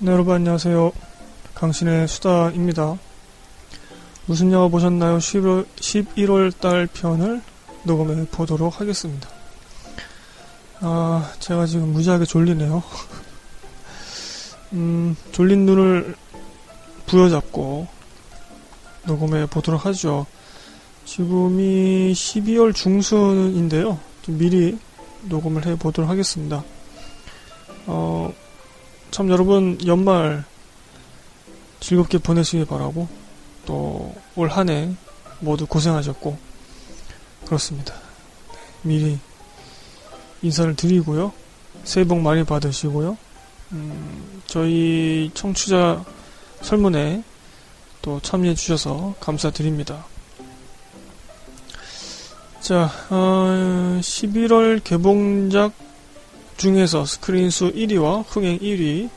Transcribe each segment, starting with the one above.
네, 여러분 안녕하세요. 강신의 수다입니다. 무슨 영화 보셨나요? 11월, 11월 달 편을 녹음해 보도록 하겠습니다. 아, 제가 지금 무지하게 졸리네요. 음, 졸린 눈을 부여잡고 녹음해 보도록 하죠. 지금이 12월 중순인데요. 좀 미리 녹음을 해 보도록 하겠습니다. 어, 참 여러분 연말 즐겁게 보내시길 바라고 또 올 한 해 모두 고생하셨고 그렇습니다. 미리 인사를 드리고요. 새해 복 많이 받으시고요. 음, 저희 청취자 설문에 또 참여해 주셔서 감사드립니다. 자, 어, 11월 개봉작 중에서 스크린 수 1위와 흥행 1위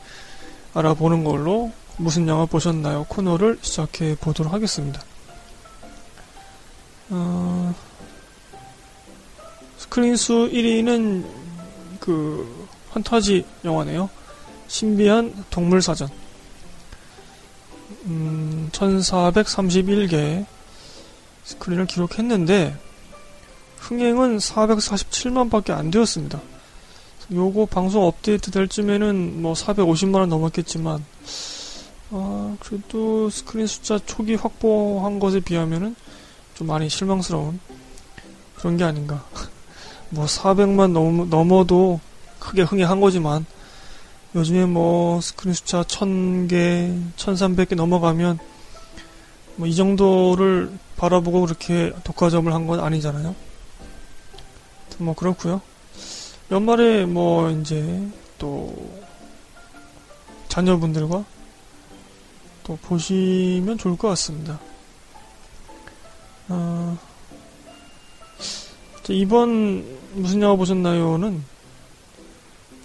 알아보는 걸로 무슨 영화 보셨나요? 코너를 시작해 보도록 하겠습니다. 어, 스크린 수 1위는 그 판타지 영화네요. 신비한 동물사전. 음, 1431개 스크린을 기록했는데 흥행은 447만 밖에 안 되었습니다. 요거 방송 업데이트 될 쯤에는 뭐 450만은 넘었겠지만 아, 그래도 스크린 숫자 초기 확보한 것에 비하면은 좀 많이 실망스러운 그런 게 아닌가. 뭐 400만 넘, 넘어도 크게 흥행한 거지만 요즘에 뭐 스크린 숫자 1000개, 1300개 넘어가면 뭐 이 정도를 바라보고 그렇게 독과점을 한 건 아니잖아요. 뭐 그렇고요. 연말에 뭐 이제 또 자녀분들과 또 보시면 좋을 것 같습니다. 어, 이번 무슨 영화 보셨나요는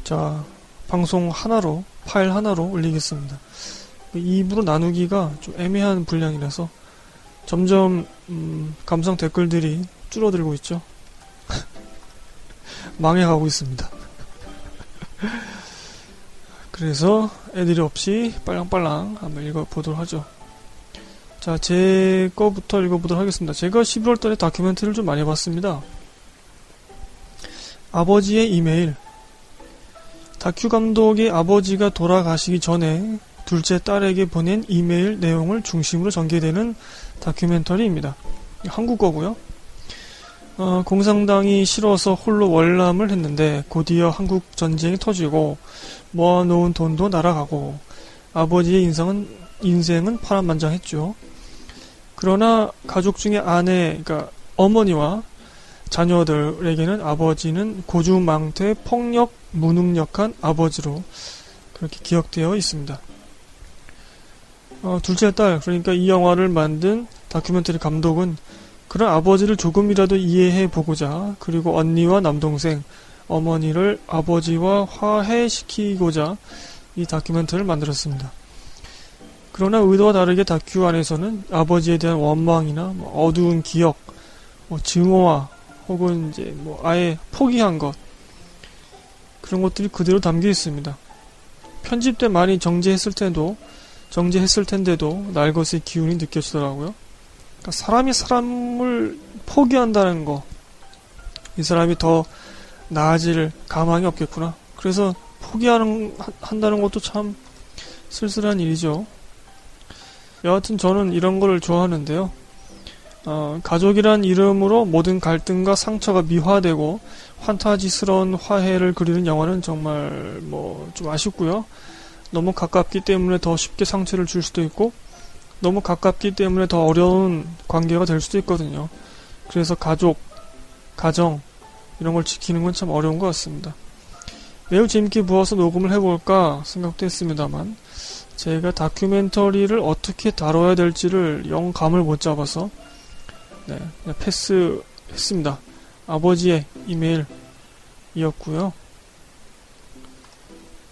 자 방송 하나로 파일 하나로 올리겠습니다. 2부로 나누기가 좀 애매한 분량이라서 점점 음, 감상 댓글들이 줄어들고 있죠. 망해가고 있습니다. 그래서 애들이 없이 빨랑빨랑 한번 읽어보도록 하죠. 자, 제 거부터 읽어보도록 하겠습니다. 제가 11월 달에 다큐멘터리를 좀 많이 봤습니다. 아버지의 이메일. 다큐 감독의 아버지가 돌아가시기 전에 둘째 딸에게 보낸 이메일 내용을 중심으로 전개되는 다큐멘터리입니다. 한국어고요. 어, 공산당이 싫어서 홀로 월남을 했는데 곧이어 한국 전쟁이 터지고 모아놓은 돈도 날아가고 아버지의 인생은 인생은 파란만장했죠. 그러나 가족 중에 아내, 그러니까 어머니와 자녀들에게는 아버지는 고주망태 폭력 무능력한 아버지로 그렇게 기억되어 있습니다. 어, 둘째 딸, 그러니까 이 영화를 만든 다큐멘터리 감독은 그런 아버지를 조금이라도 이해해 보고자 그리고 언니와 남동생, 어머니를 아버지와 화해시키고자 이 다큐멘터리를 만들었습니다. 그러나 의도와 다르게 다큐 안에서는 아버지에 대한 원망이나 뭐 어두운 기억, 뭐 증오와 혹은 이제 뭐 아예 포기한 것 그런 것들이 그대로 담겨 있습니다. 편집 때 많이 정제했을 텐데도 정제했을 텐데도 날것의 기운이 느껴지더라고요. 그러니까 사람이 사람을 포기한다는 거, 이 사람이 더 나아질 가망이 없겠구나. 그래서 포기하는 한다는 것도 참 쓸쓸한 일이죠. 여하튼 저는 이런 걸 좋아하는데요. 어, 가족이란 이름으로 모든 갈등과 상처가 미화되고 환타지스러운 화해를 그리는 영화는 정말 뭐 좀 아쉽고요. 너무 가깝기 때문에 더 쉽게 상처를 줄 수도 있고 너무 가깝기 때문에 더 어려운 관계가 될 수도 있거든요. 그래서 가족, 가정, 이런 걸 지키는 건 참 어려운 것 같습니다. 매우 재밌게 부어서 녹음을 해볼까 생각도 했습니다만, 제가 다큐멘터리를 어떻게 다뤄야 될지를 영 감을 못 잡아서, 네, 그냥 패스 했습니다. 아버지의 이메일이었고요.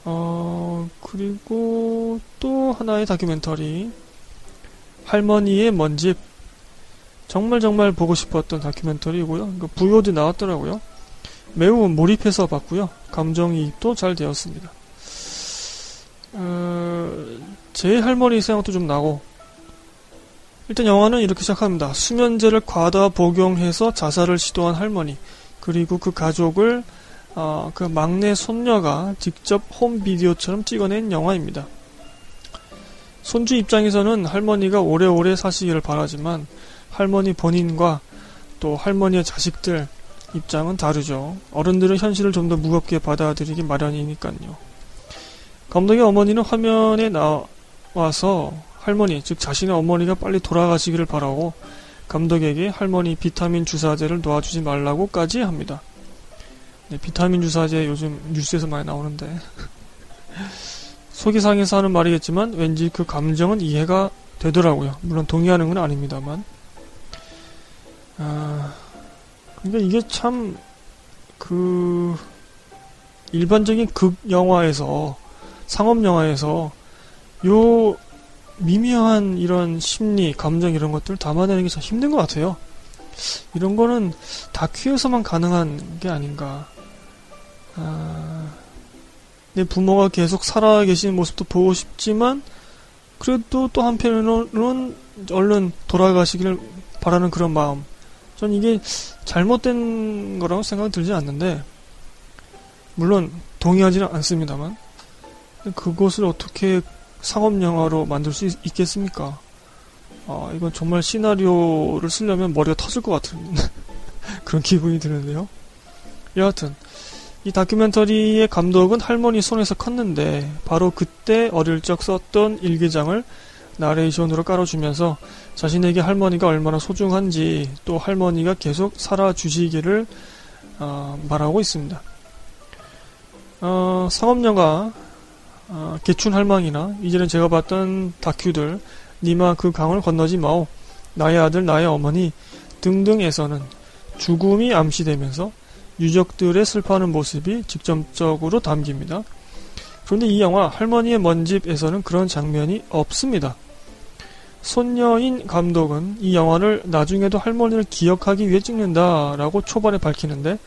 어, 그리고 또 하나의 다큐멘터리. 할머니의 먼 집 정말 정말 보고 싶었던 다큐멘터리고요. 부요도 나왔더라고요. 매우 몰입해서 봤고요. 감정이입도 잘 되었습니다. 어, 제 할머니 생각도 좀 나고 일단 영화는 이렇게 시작합니다. 수면제를 과다 복용해서 자살을 시도한 할머니 그리고 그 가족을 어, 그 막내 손녀가 직접 홈 비디오처럼 찍어낸 영화입니다. 손주 입장에서는 할머니가 오래오래 사시기를 바라지만 할머니 본인과 또 할머니의 자식들 입장은 다르죠. 어른들은 현실을 좀 더 무겁게 받아들이기 마련이니까요. 감독의 어머니는 화면에 나와서 할머니, 즉 자신의 어머니가 빨리 돌아가시기를 바라고 감독에게 할머니 비타민 주사제를 놓아주지 말라고까지 합니다. 네, 비타민 주사제 요즘 뉴스에서 많이 나오는데 소개상에서 하는 말이겠지만 왠지 그 감정은 이해가 되더라고요. 물론 동의하는 건 아닙니다만. 아, 그러니까 이게 참 그 일반적인 극 영화에서 상업 영화에서 요 미묘한 이런 심리, 감정 이런 것들 담아내는 게 참 힘든 것 같아요. 이런 거는 다큐에서만 가능한 게 아닌가. 아, 내 부모가 계속 살아 계신 모습도 보고 싶지만, 그래도 또 한편으로는 얼른 돌아가시기를 바라는 그런 마음. 전 이게 잘못된 거라고 생각이 들지 않는데, 물론 동의하지는 않습니다만, 그것을 어떻게 상업 영화로 만들 수 있, 겠습니까 아, 이건 정말 시나리오를 쓰려면 머리가 터질 것 같은 그런 기분이 드는데요. 여하튼, 이 다큐멘터리의 감독은 할머니 손에서 컸는데, 바로 그때 어릴 적 썼던 일기장을 나레이션으로 깔아주면서 자신에게 할머니가 얼마나 소중한지 또 할머니가 계속 살아주시기를 어, 말하고 있습니다. 어, 상업영화 어, 개춘 할망이나 이제는 제가 봤던 다큐들 니마 그 강을 건너지 마오 나의 아들 나의 어머니 등등에서는 죽음이 암시되면서 유적들의 슬퍼하는 모습이 직접적으로 담깁니다. 그런데 이 영화 할머니의 먼 집에서는 그런 장면이 없습니다. 손녀인 감독은 이 영화를 나중에도 할머니를 기억하기 위해 찍는다라고 초반에 밝히는데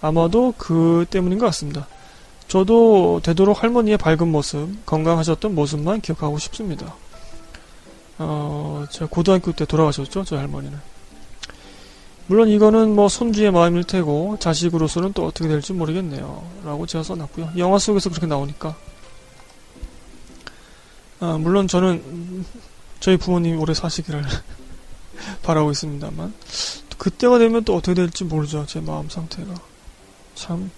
아마도 그 때문인 것 같습니다. 저도 되도록 할머니의 밝은 모습, 건강하셨던 모습만 기억하고 싶습니다. 어, 제가 고등학교 때 돌아가셨죠, 저희 할머니는. 물론 이거는 뭐 손주의 마음일 테고 자식으로서는 또 어떻게 될지 모르겠네요. 라고 제가 써놨고요. 영화 속에서 그렇게 나오니까. 아, 물론 저는 저희 부모님이 오래 사시기를 바라고 있습니다만 그때가 되면 또 어떻게 될지 모르죠. 제 마음 상태가. 참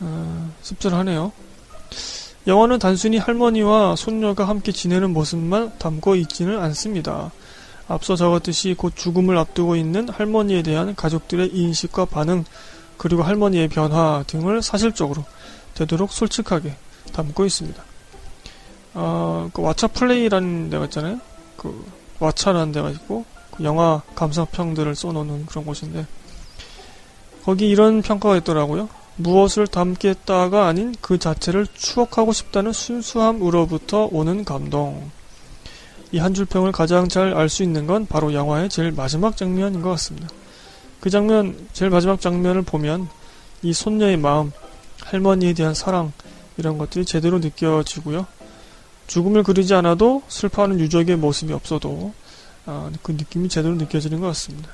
어, 씁쓸하네요. 영화는 단순히 할머니와 손녀가 함께 지내는 모습만 담고 있지는 않습니다. 앞서 적었듯이 곧 죽음을 앞두고 있는 할머니에 대한 가족들의 인식과 반응, 그리고 할머니의 변화 등을 사실적으로 되도록 솔직하게 담고 있습니다. 어, 그 왓챠 플레이라는 데가 있잖아요. 그 왓챠라는 데가 있고 그 영화 감상평들을 써놓는 그런 곳인데 거기 이런 평가가 있더라고요. 무엇을 담겠다가 아닌 그 자체를 추억하고 싶다는 순수함으로부터 오는 감동. 이 한 줄 평을 가장 잘 알 수 있는 건 바로 영화의 제일 마지막 장면인 것 같습니다. 그 장면, 제일 마지막 장면을 보면 이 손녀의 마음, 할머니에 대한 사랑, 이런 것들이 제대로 느껴지고요. 죽음을 그리지 않아도 슬퍼하는 유적의 모습이 없어도 아, 그 느낌이 제대로 느껴지는 것 같습니다.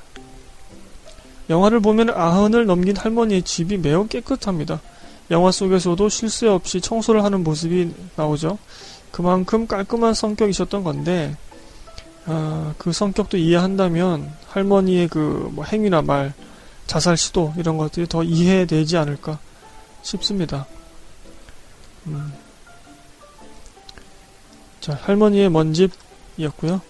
영화를 보면 아흔을 넘긴 할머니의 집이 매우 깨끗합니다. 영화 속에서도 실수 없이 청소를 하는 모습이 나오죠. 그만큼 깔끔한 성격이셨던 건데 어, 그 성격도 이해한다면 할머니의 그 뭐 행위나 말, 자살 시도 이런 것들이 더 이해되지 않을까 싶습니다. 음. 자, 할머니의 먼 집이었고요.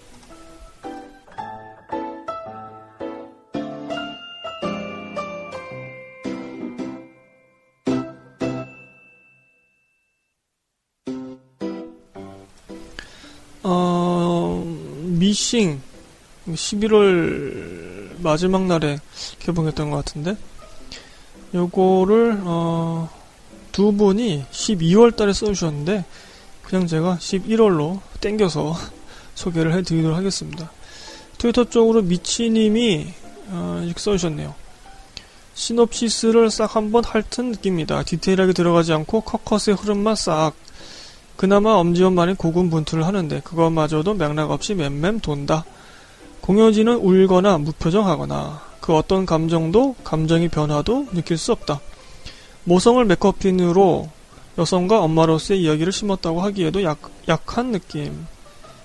미싱 11월 마지막 날에 개봉했던 것 같은데 요거를 어, 두 분이 12월 달에 써주셨는데 그냥 제가 11월로 땡겨서 소개를 해드리도록 하겠습니다. 트위터 쪽으로 미치님이 어, 이렇게 써주셨네요. 시놉시스를 싹 한번 핥은 느낌입니다. 디테일하게 들어가지 않고 컷컷의 흐름만 싹 그나마 엄지원만이 고군분투를 하는데 그것마저도 맥락 없이 맴맴 돈다. 공효진은 울거나 무표정하거나 그 어떤 감정도 감정의 변화도 느낄 수 없다. 모성을 메커핀으로 여성과 엄마로서의 이야기를 심었다고 하기에도 약, 약한 느낌.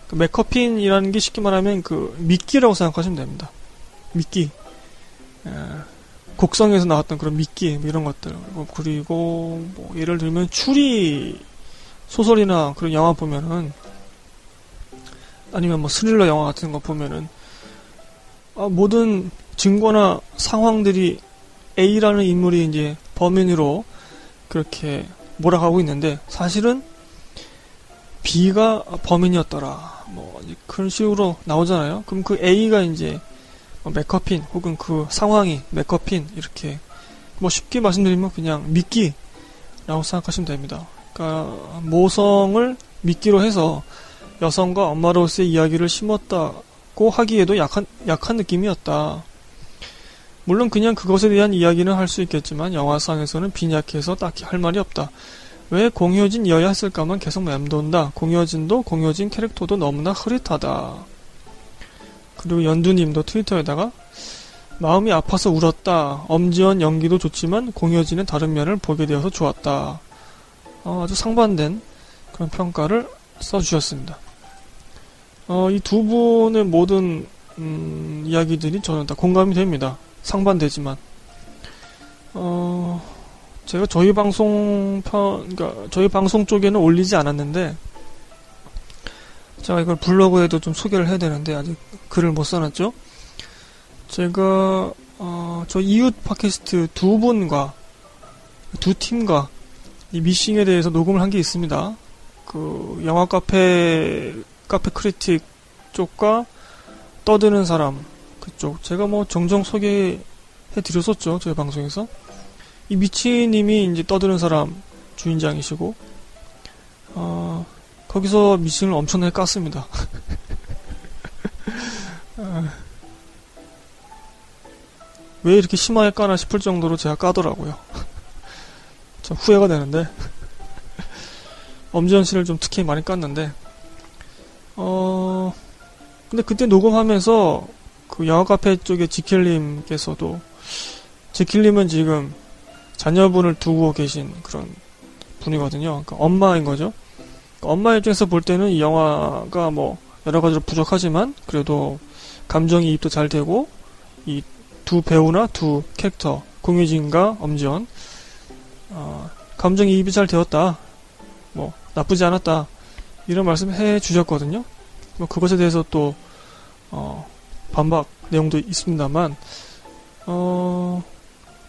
그 메커핀이라는 게 쉽게 말하면 그 미끼라고 생각하시면 됩니다. 미끼. 에, 곡성에서 나왔던 그런 미끼 뭐 이런 것들. 그리고 뭐 예를 들면 추리 소설이나 그런 영화 보면은 아니면 뭐 스릴러 영화 같은 거 보면은 아, 모든 증거나 상황들이 A라는 인물이 이제 범인으로 그렇게 몰아가고 있는데 사실은 B가 범인이었더라. 뭐 그런 식으로 나오잖아요. 그럼 그 A가 이제 뭐 맥커핀 혹은 그 상황이 맥커핀 이렇게 뭐 쉽게 말씀드리면 그냥 미끼라고 생각하시면 됩니다. 그러니까 모성을 미끼로 해서 여성과 엄마로서의 이야기를 심었다고 하기에도 약한 약한 느낌이었다. 물론 그냥 그것에 대한 이야기는 할 수 있겠지만 영화상에서는 빈약해서 딱히 할 말이 없다. 왜 공효진이어야 했을까만 계속 맴돈다. 공효진도 공효진 캐릭터도 너무나 흐릿하다. 그리고 연두님도 트위터에다가 마음이 아파서 울었다. 엄지원 연기도 좋지만 공효진의 다른 면을 보게 되어서 좋았다. 어, 아주 상반된 그런 평가를 써주셨습니다. 어, 이 두 분의 모든 음, 이야기들이 저는 다 공감이 됩니다. 상반되지만 어, 제가 저희 방송 편, 그러니까 저희 방송 쪽에는 올리지 않았는데 제가 이걸 블로그에도 좀 소개를 해야 되는데 아직 글을 못 써놨죠. 제가 어, 저 이웃 팟캐스트 두 분과 두 팀과 이 미싱에 대해서 녹음을 한 게 있습니다. 그 영화 카페 카페 크리틱 쪽과 떠드는 사람 그쪽 제가 뭐 종종 소개해 드렸었죠 저희 방송에서 이 미치님이 이제 떠드는 사람 주인장이시고 어, 거기서 미싱을 엄청나게 깠습니다. 어, 왜 이렇게 심하게 까나 싶을 정도로 제가 까더라고요. 좀 후회가 되는데 엄지현 씨를 좀 특히 많이 깠는데 어 근데 그때 녹음하면서 그 영화 카페 쪽에 지킬님께서도 지킬님은 지금 자녀분을 두고 계신 그런 분이거든요. 그러니까 엄마인 거죠. 그러니까 엄마 입장에서 볼 때는 이 영화가 뭐 여러 가지로 부족하지만 그래도 감정이입도 잘 되고 이 두 배우나 두 캐릭터 공유진과 엄지원 어, 감정이입이 잘 되었다. 뭐 나쁘지 않았다. 이런 말씀 해 주셨거든요. 뭐 그것에 대해서 또 어, 반박 내용도 있습니다만 어,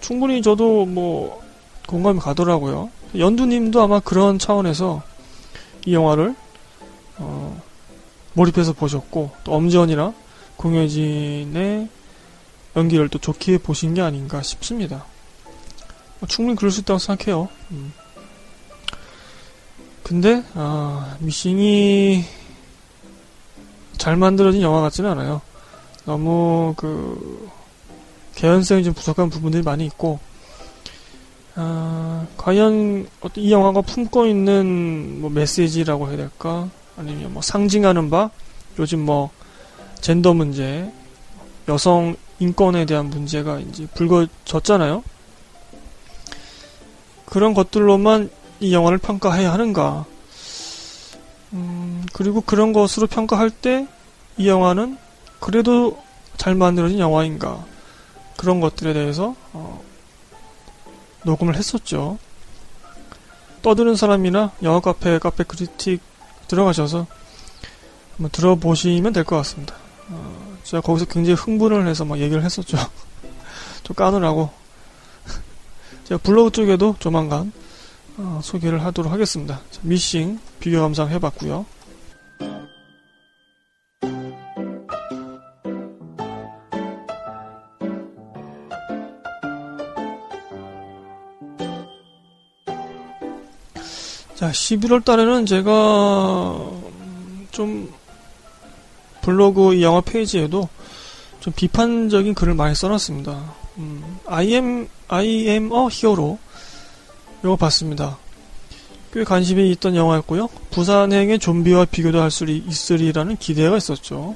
충분히 저도 뭐 공감이 가더라고요. 연두님도 아마 그런 차원에서 이 영화를 어, 몰입해서 보셨고 또 엄지원이나 공효진의 연기를 또 좋게 보신 게 아닌가 싶습니다. 뭐 충분히 그럴 수 있다고 생각해요. 음. 근데 아, 미싱이 잘 만들어진 영화 같지는 않아요. 너무 그 개연성이 좀 부족한 부분들이 많이 있고, 아, 과연 이 영화가 품고 있는 뭐 메시지라고 해야 될까? 아니면 뭐 상징하는 바? 요즘 뭐 젠더 문제, 여성 인권에 대한 문제가 이제 불거졌잖아요. 그런 것들로만 이 영화를 평가해야 하는가? 음, 그리고 그런 것으로 평가할 때 이 영화는 그래도 잘 만들어진 영화인가? 그런 것들에 대해서 어, 녹음을 했었죠. 떠드는 사람이나 영화 카페, 카페 크리틱 들어가셔서 한번 들어보시면 될 것 같습니다. 어, 제가 거기서 굉장히 흥분을 해서 막 얘기를 했었죠. 좀 까느라고. 제가 블로그 쪽에도 조만간 어, 소개를 하도록 하겠습니다. 미싱 비교 감상 해봤고요. 자, 11월 달에는 제가 좀 블로그 영화 페이지에도 좀 비판적인 글을 많이 써놨습니다. 음, I am, I am a hero. 이거 봤습니다. 꽤 관심이 있던 영화였고요. 부산행의 좀비와 비교도 할 수 있으리라는 기대가 있었죠.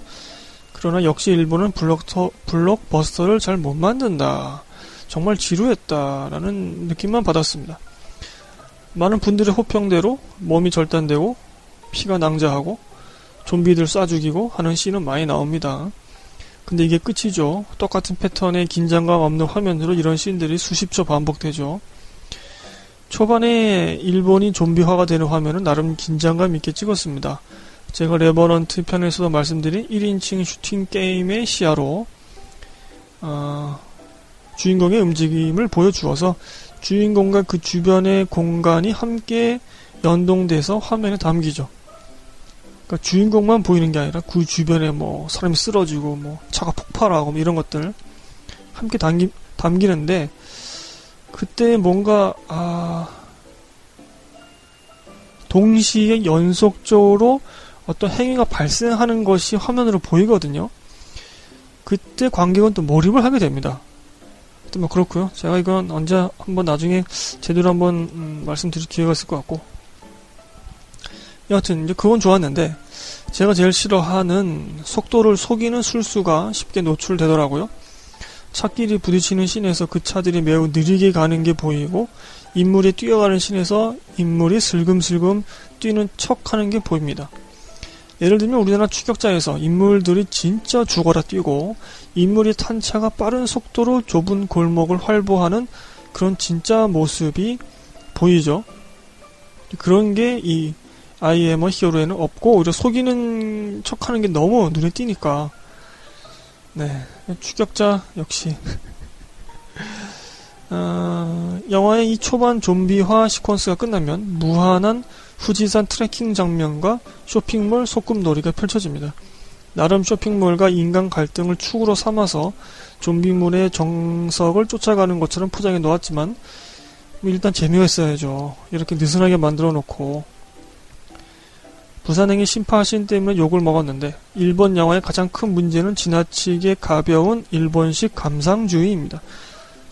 그러나 역시 일본은 블록터, 블록버스터를 잘 못 만든다. 정말 지루했다라는 느낌만 받았습니다. 많은 분들의 호평대로 몸이 절단되고 피가 낭자하고 좀비들 쏴 죽이고 하는 씬은 많이 나옵니다. 근데 이게 끝이죠. 똑같은 패턴의 긴장감 없는 화면으로 이런 씬들이 수십 초 반복되죠. 초반에 일본이 좀비화가 되는 화면은 나름 긴장감 있게 찍었습니다. 제가 레버넌트 편에서도 말씀드린 1인칭 슈팅 게임의 시야로 어, 주인공의 움직임을 보여주어서 주인공과 그 주변의 공간이 함께 연동돼서 화면에 담기죠. 그러니까 주인공만 보이는 게 아니라 그 주변에 뭐 사람이 쓰러지고 뭐 차가 폭발하고 뭐 이런 것들 함께 담기, 담기는데 그때 뭔가 아 동시에 연속적으로 어떤 행위가 발생하는 것이 화면으로 보이거든요. 그때 관객은 또 몰입을 하게 됩니다. 뭐 그렇고요. 제가 이건 언제 한번 나중에 제대로 한번 음, 말씀드릴 기회가 있을 것 같고 여하튼 이제 그건 좋았는데 제가 제일 싫어하는 속도를 속이는 술수가 쉽게 노출되더라고요. 차끼리 부딪히는 씬에서 그 차들이 매우 느리게 가는 게 보이고 인물이 뛰어가는 씬에서 인물이 슬금슬금 뛰는 척 하는 게 보입니다. 예를 들면 우리나라 추격자에서 인물들이 진짜 죽어라 뛰고 인물이 탄 차가 빠른 속도로 좁은 골목을 활보하는 그런 진짜 모습이 보이죠. 그런 게 이 아이엠어 히어로에는 없고 오히려 속이는 척하는 게 너무 눈에 띄니까 네 추격자 역시 어, 영화의 이 초반 좀비화 시퀀스가 끝나면 무한한 후지산 트레킹 장면과 쇼핑몰 소꿉놀이가 펼쳐집니다. 나름 쇼핑몰과 인간 갈등을 축으로 삼아서 좀비물의 정석을 쫓아가는 것처럼 포장해 놓았지만 뭐 일단 재미가 있어야죠. 이렇게 느슨하게 만들어 놓고 부산행의 심파신 때문에 욕을 먹었는데 일본 영화의 가장 큰 문제는 지나치게 가벼운 일본식 감상주의입니다.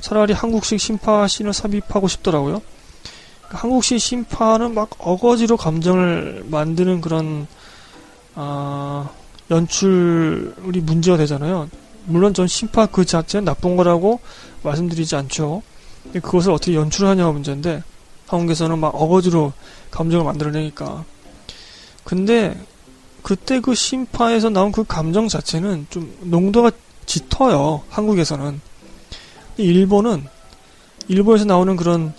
차라리 한국식 심파신을 삽입하고 싶더라고요. 한국식 심파는 막 어거지로 감정을 만드는 그런 아, 연출이 문제가 되잖아요. 물론 전 심파 그 자체는 나쁜 거라고 말씀드리지 않죠. 그것을 어떻게 연출하냐가 문제인데 한국에서는 막 어거지로 감정을 만들어내니까. 근데 그때 그 심파에서 나온 그 감정 자체는 좀 농도가 짙어요. 한국에서는. 일본은 일본에서 나오는 그런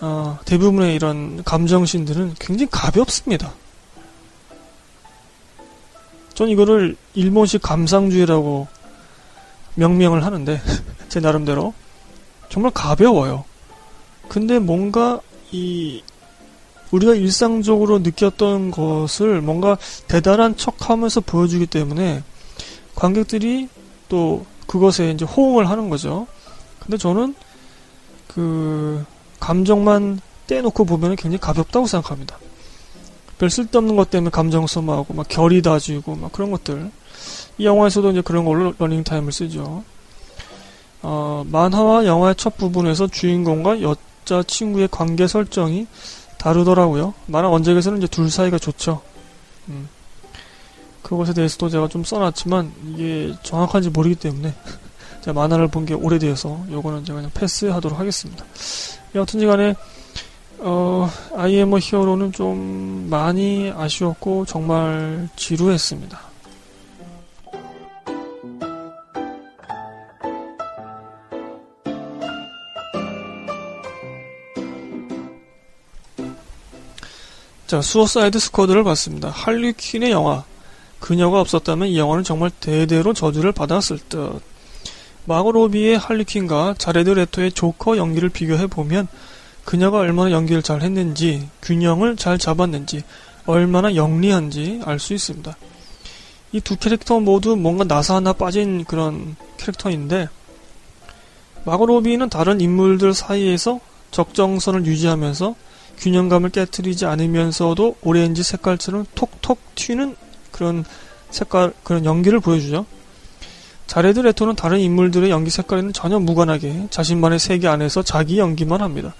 어, 대부분의 이런 감정신들은 굉장히 가볍습니다. 전 이거를 일본식 감상주의라고 명명을 하는데 제 나름대로 정말 가벼워요. 근데 뭔가 이 우리가 일상적으로 느꼈던 것을 뭔가 대단한 척 하면서 보여주기 때문에 관객들이 또 그것에 이제 호응을 하는 거죠. 근데 저는 그 감정만 떼놓고 보면 굉장히 가볍다고 생각합니다. 별 쓸데없는 것 때문에 감정 소모하고 막 결이 다지고 막 그런 것들 이 영화에서도 이제 그런 걸로 러닝 타임을 쓰죠. 어, 만화와 영화의 첫 부분에서 주인공과 여자 친구의 관계 설정이 다르더라고요. 만화 원작에서는 이제 둘 사이가 좋죠. 음. 그것에 대해서도 제가 좀 써놨지만 이게 정확한지 모르기 때문에 제가 만화를 본 게 오래되어서 요거는 제가 그냥 패스하도록 하겠습니다. 여하튼 간에 어, 아이엠어 히어로는 좀 많이 아쉬웠고 정말 지루했습니다. 자, 수어사이드 스쿼드를 봤습니다. 할리퀸의 영화. 그녀가 없었다면 이 영화는 정말 대대로 저주를 받았을 듯. 마고 로비의 할리퀸과 자레드 레토의 조커 연기를 비교해보면 그녀가 얼마나 연기를 잘 했는지, 균형을 잘 잡았는지, 얼마나 영리한지 알 수 있습니다. 이 두 캐릭터 모두 뭔가 나사 하나 빠진 그런 캐릭터인데, 마고 로비는 다른 인물들 사이에서 적정선을 유지하면서 균형감을 깨뜨리지 않으면서도 오렌지 색깔처럼 톡톡 튀는 그런 색깔, 그런 연기를 보여주죠. 자레드 레토는 다른 인물들의 연기 색깔에는 전혀 무관하게 자신만의 세계 안에서 자기 연기만 합니다.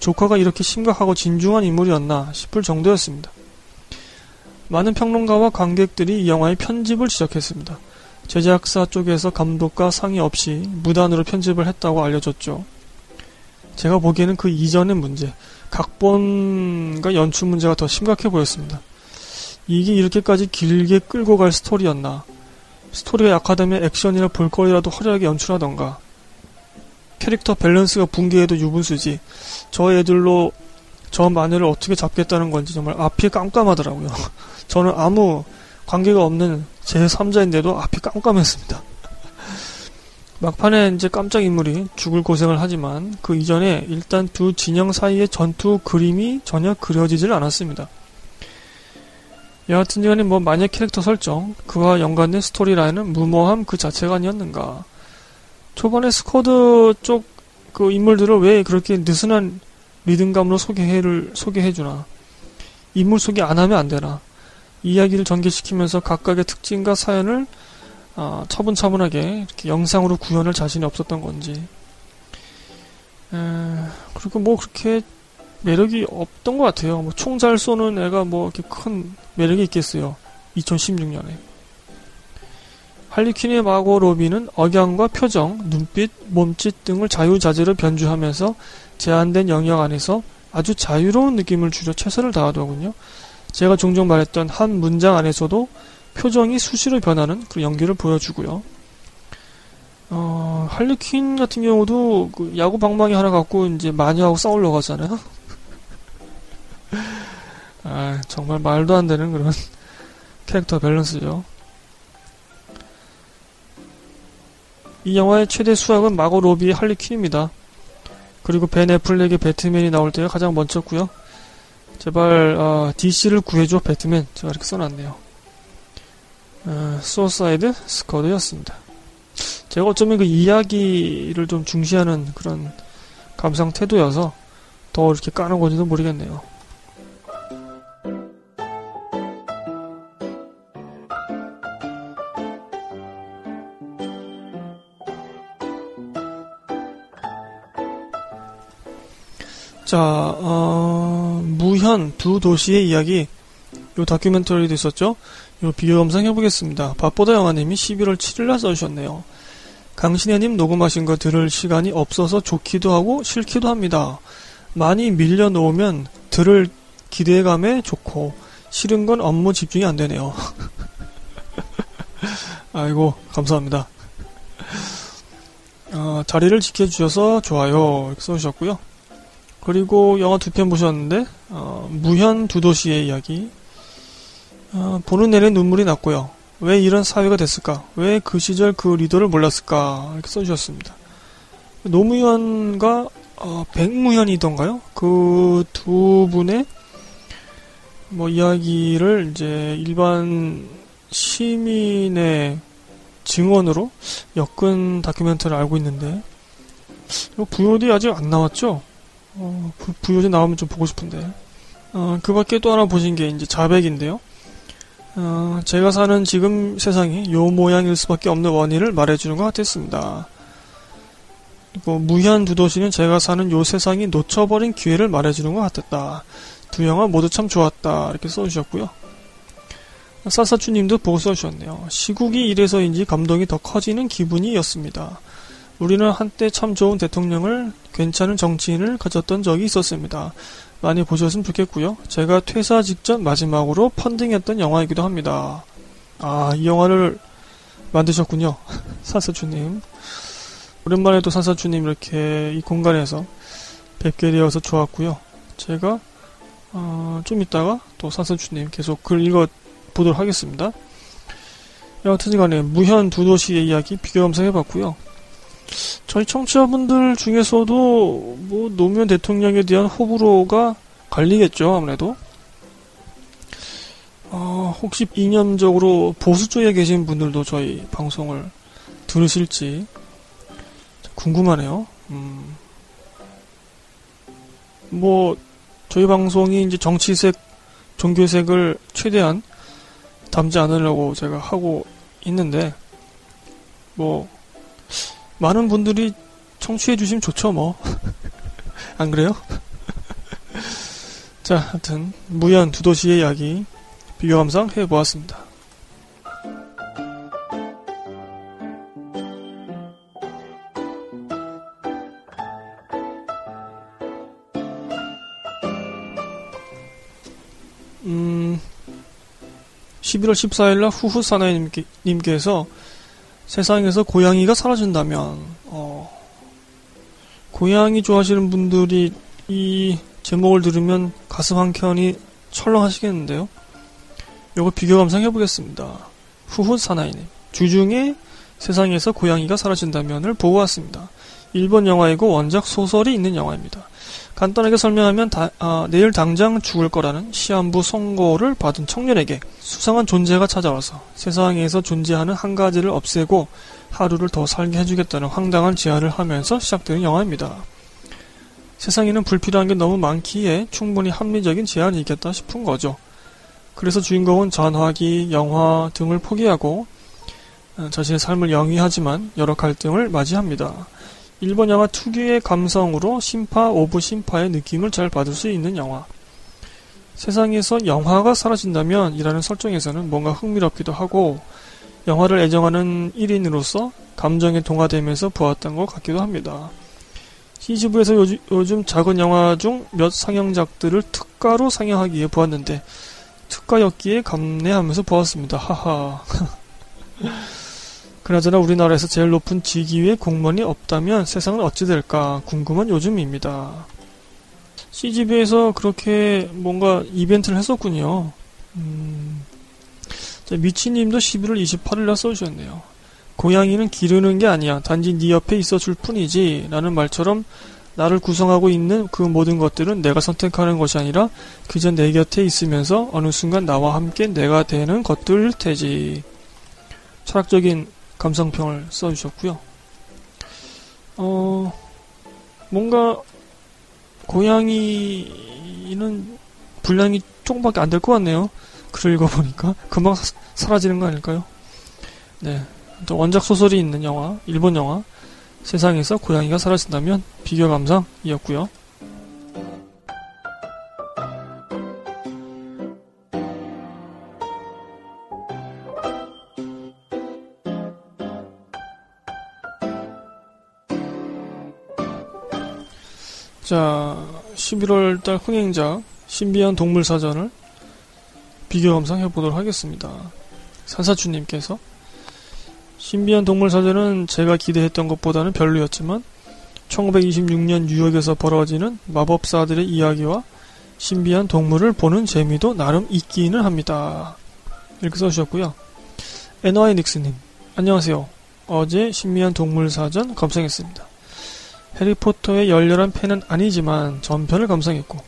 조카가 이렇게 심각하고 진중한 인물이었나 싶을 정도였습니다. 많은 평론가와 관객들이 이 영화의 편집을 지적했습니다. 제작사 쪽에서 감독과 상의 없이 무단으로 편집을 했다고 알려졌죠. 제가 보기에는 그 이전의 문제, 각본과 연출 문제가 더 심각해 보였습니다. 이게 이렇게까지 길게 끌고 갈 스토리였나? 스토리가 약하다면 액션이나 볼거리라도 화려하게 연출하던가. 캐릭터 밸런스가 붕괴해도 유분수지. 저 애들로 저 마녀를 어떻게 잡겠다는 건지 정말 앞이 깜깜하더라고요. 저는 아무 관계가 없는 제3자인데도 앞이 깜깜했습니다. 막판에 이제 깜짝 인물이 죽을 고생을 하지만 그 이전에 일단 두 진영 사이의 전투 그림이 전혀 그려지질 않았습니다. 여하튼 간에 뭐 마녀 캐릭터 설정, 그와 연관된 스토리라인은 무모함 그 자체가 아니었는가. 초반에 스쿼드 쪽 그 인물들을 왜 그렇게 느슨한 리듬감으로 소개해를 소개해주나. 인물 소개 안 하면 안 되나. 이야기를 전개시키면서 각각의 특징과 사연을 어, 차분차분하게 이렇게 영상으로 구현할 자신이 없었던 건지. 에, 그리고 뭐 그렇게 매력이 없던 것 같아요. 뭐 총 잘 쏘는 애가 뭐 이렇게 큰 매력이 있겠어요. 2016년에. 할리퀸의 마고 로비는 억양과 표정, 눈빛, 몸짓 등을 자유자재로 변주하면서 제한된 영역 안에서 아주 자유로운 느낌을 주려 최선을 다하더군요. 제가 종종 말했던 한 문장 안에서도 표정이 수시로 변하는 그런 연기를 보여주고요. 어, 할리퀸 같은 경우도 그 야구 방망이 하나 갖고 이제 마녀하고 싸우려고 하잖아요. 아, 정말 말도 안 되는 그런 캐릭터 밸런스죠. 이 영화의 최대 수학은 마고 로비의 할리퀸입니다. 그리고 벤 애플렉의 배트맨이 나올 때가 가장 먼저고요. 제발 어, DC를 구해줘 배트맨 제가 이렇게 써놨네요. 어, 수어사이드 스쿼드였습니다. 제가 어쩌면 그 이야기를 좀 중시하는 그런 감상 태도여서 더 이렇게 까는 건지도 모르겠네요. 자, 어, 무현 두 도시의 이야기 요 다큐멘터리도 있었죠? 요 비교 감상 해 보겠습니다. 밥보다 영화님이 11월 7일날 써주셨네요. 강신혜님 녹음하신 거 들을 시간이 없어서 좋기도 하고 싫기도 합니다. 많이 밀려놓으면 들을 기대감에 좋고 싫은 건 업무 집중이 안 되네요. 아이고 감사합니다. 어, 자리를 지켜주셔서 좋아요 써주셨고요. 그리고 영화 두 편 보셨는데 어, 무현 두 도시의 이야기 어, 보는 내내 눈물이 났고요. 왜 이런 사회가 됐을까? 왜 그 시절 그 리더를 몰랐을까? 이렇게 써주셨습니다. 노무현과 어, 백무현이던가요? 그 두 분의 뭐 이야기를 이제 일반 시민의 증언으로 엮은 다큐멘터리를 알고 있는데 VOD 아직 안 나왔죠? 어, 부요제 나오면 좀 보고 싶은데. 어, 그 밖에 또 하나 보신 게 이제 자백인데요. 어, 제가 사는 지금 세상이 요 모양일 수밖에 없는 원인을 말해주는 것 같았습니다. 그리고 무현 두 도시는 제가 사는 요 세상이 놓쳐버린 기회를 말해주는 것 같았다. 두 영화 모두 참 좋았다. 이렇게 써주셨고요. 사사추님도 보고 써주셨네요. 시국이 이래서인지 감동이 더 커지는 기분이었습니다. 우리는 한때 참 좋은 대통령을 괜찮은 정치인을 가졌던 적이 있었습니다. 많이 보셨으면 좋겠고요. 제가 퇴사 직전 마지막으로 펀딩했던 영화이기도 합니다. 아, 이 영화를 만드셨군요. 사사주님. 오랜만에 또 사사주님 이렇게 이 공간에서 뵙게 되어서 좋았고요. 제가 어, 좀 이따가 또 사사주님 계속 글 읽어 보도록 하겠습니다. 여하튼 간에 무현 두 도시의 이야기 비교 감상해봤고요. 저희 청취자분들 중에서도 뭐 노무현 대통령에 대한 호불호가 갈리겠죠 아무래도 어, 혹시 이념적으로 보수 쪽에 계신 분들도 저희 방송을 들으실지 궁금하네요. 음. 뭐 저희 방송이 이제 정치색, 종교색을 최대한 담지 않으려고 제가 하고 있는데 뭐 많은 분들이 청취해 주시면 좋죠, 뭐. 안 그래요? 자, 하여튼 무연 두 도시의 이야기 비교 감상 해 보았습니다. 음, 11월 14일 날 후후 사나이님께서 세상에서 고양이가 사라진다면, 어, 고양이 좋아하시는 분들이 이 제목을 들으면 가슴 한 켠이 철렁하시겠는데요? 요거 비교 감상해 보겠습니다. 후후 사나이님. 주중에 세상에서 고양이가 사라진다면을 보고 왔습니다. 일본 영화이고 원작 소설이 있는 영화입니다. 간단하게 설명하면 다, 아, 내일 당장 죽을 거라는 시한부 선고를 받은 청년에게 수상한 존재가 찾아와서 세상에서 존재하는 한 가지를 없애고 하루를 더 살게 해주겠다는 황당한 제안을 하면서 시작되는 영화입니다. 세상에는 불필요한 게 너무 많기에 충분히 합리적인 제안이 있겠다 싶은 거죠. 그래서 주인공은 전화기, 영화 등을 포기하고 어, 자신의 삶을 영위하지만 여러 갈등을 맞이합니다. 일본 영화 특유의 감성으로 신파 of 신파의 느낌을 잘 받을 수 있는 영화. 세상에서 영화가 사라진다면 이라는 설정에서는 뭔가 흥미롭기도 하고 영화를 애정하는 1인으로서 감정에 동화되면서 보았던 것 같기도 합니다. CGV에서 요즘, 작은 영화 중 몇 상영작들을 특가로 상영하기에 보았는데 특가였기에 감내하면서 보았습니다. 하하. 그나저나 우리나라에서 제일 높은 직위의 공무원이 없다면 세상은 어찌 될까 궁금한 요즘입니다. CGV에서 그렇게 뭔가 이벤트를 했었군요. 음, 미치님도 11월 28일 날 써주셨네요. 고양이는 기르는 게 아니야. 단지 네 옆에 있어 줄 뿐이지. 라는 말처럼 나를 구성하고 있는 그 모든 것들은 내가 선택하는 것이 아니라 그저 내 곁에 있으면서 어느 순간 나와 함께 내가 되는 것들일 테지. 철학적인 감상평을 써주셨고요. 어, 뭔가 고양이는 분량이 조금밖에 안 될 것 같네요. 글을 읽어보니까 금방 사, 사라지는 거 아닐까요? 네, 원작 소설이 있는 영화, 일본 영화 세상에서 고양이가 사라진다면 비교 감상이었고요. 자, 11월달 흥행작 신비한 동물 사전을 비교 감상해 보도록 하겠습니다. 산사추님께서 신비한 동물 사전은 제가 기대했던 것보다는 별로였지만 1926년 뉴욕에서 벌어지는 마법사들의 이야기와 신비한 동물을 보는 재미도 나름 있기는 합니다. 이렇게 써주셨고요. NY 닉스님, 안녕하세요. 어제 신비한 동물 사전 감상했습니다. 해리포터의 열렬한 팬은 아니지만 전편을 감상했고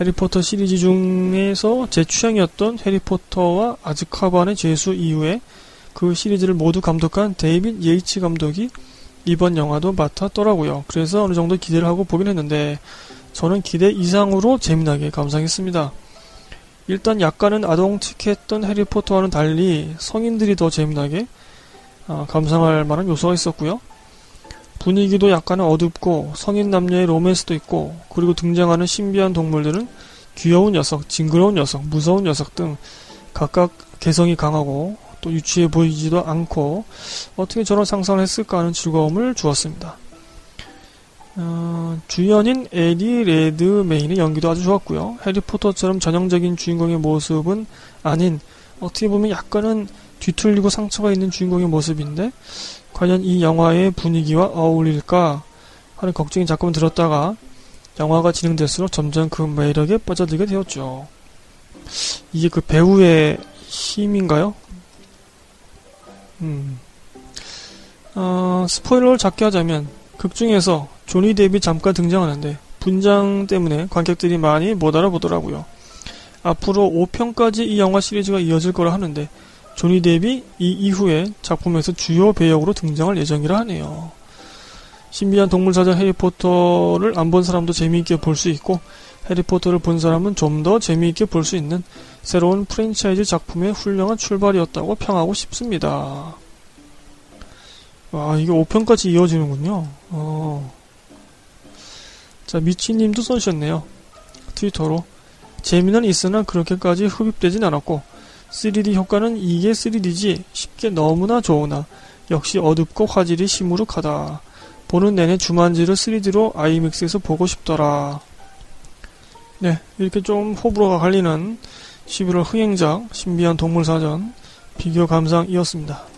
해리포터 시리즈 중에서 제 취향이었던 해리포터와 아즈카반의 죄수 이후에 그 시리즈를 모두 감독한 데이빗 예이치 감독이 이번 영화도 맡았더라고요. 그래서 어느 정도 기대를 하고 보긴 했는데 저는 기대 이상으로 재미나게 감상했습니다. 일단 약간은 아동틱했던 해리포터와는 달리 성인들이 더 재미나게 어, 감상할 만한 요소가 있었고요. 분위기도 약간은 어둡고 성인 남녀의 로맨스도 있고 그리고 등장하는 신비한 동물들은 귀여운 녀석, 징그러운 녀석, 무서운 녀석 등 각각 개성이 강하고 또 유치해 보이지도 않고 어떻게 저런 상상을 했을까 하는 즐거움을 주었습니다. 어, 주연인 에디 레드메인의 연기도 아주 좋았고요. 해리포터처럼 전형적인 주인공의 모습은 아닌 어떻게 보면 약간은 뒤틀리고 상처가 있는 주인공의 모습인데 과연 이 영화의 분위기와 어울릴까 하는 걱정이 자꾸 들었다가 영화가 진행될수록 점점 그 매력에 빠져들게 되었죠. 이게 그 배우의 힘인가요? 음. 어, 스포일러를 작게 하자면 극 중에서 조니 데뷔 잠깐 등장하는데 분장 때문에 관객들이 많이 못 알아보더라고요. 앞으로 5편까지 이 영화 시리즈가 이어질 거라 하는데 조니 데뷔 이 이후에 작품에서 주요 배역으로 등장할 예정이라 하네요. 신비한 동물사전 해리포터를 안 본 사람도 재미있게 볼 수 있고 해리포터를 본 사람은 좀 더 재미있게 볼 수 있는 새로운 프랜차이즈 작품의 훌륭한 출발이었다고 평하고 싶습니다. 와, 이게 5편까지 이어지는군요. 어. 자, 미치님도 써주셨네요. 트위터로. 재미는 있으나 그렇게까지 흡입되진 않았고 3D 효과는 이게 3D지 쉽게 너무나 좋으나 역시 어둡고 화질이 시무룩하다. 보는 내내 주만지를 3D로 아이맥스에서 보고 싶더라. 네, 이렇게 좀 호불호가 갈리는 11월 흥행작 신비한 동물사전 비교 감상이었습니다.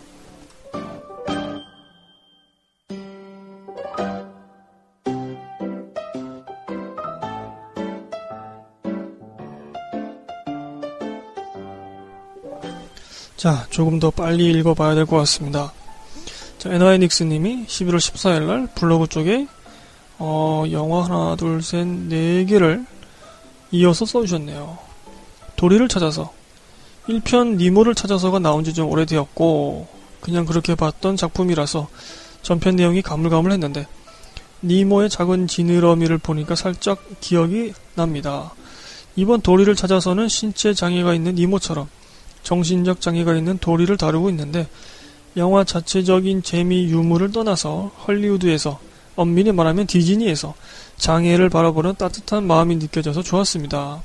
자, 조금 더 빨리 읽어봐야 될 것 같습니다. 자, 에나이닉스님이 11월 14일날 블로그 쪽에 어, 영화 하나, 둘, 셋, 네 개를 이어서 써주셨네요. 도리를 찾아서 1편 니모를 찾아서가 나온 지 좀 오래되었고 그냥 그렇게 봤던 작품이라서 전편 내용이 가물가물했는데 니모의 작은 지느러미를 보니까 살짝 기억이 납니다. 이번 도리를 찾아서는 신체 장애가 있는 니모처럼 정신적 장애가 있는 도리를 다루고 있는데 영화 자체적인 재미 유무를 떠나서 헐리우드에서 엄밀히 말하면 디즈니에서 장애를 바라보는 따뜻한 마음이 느껴져서 좋았습니다.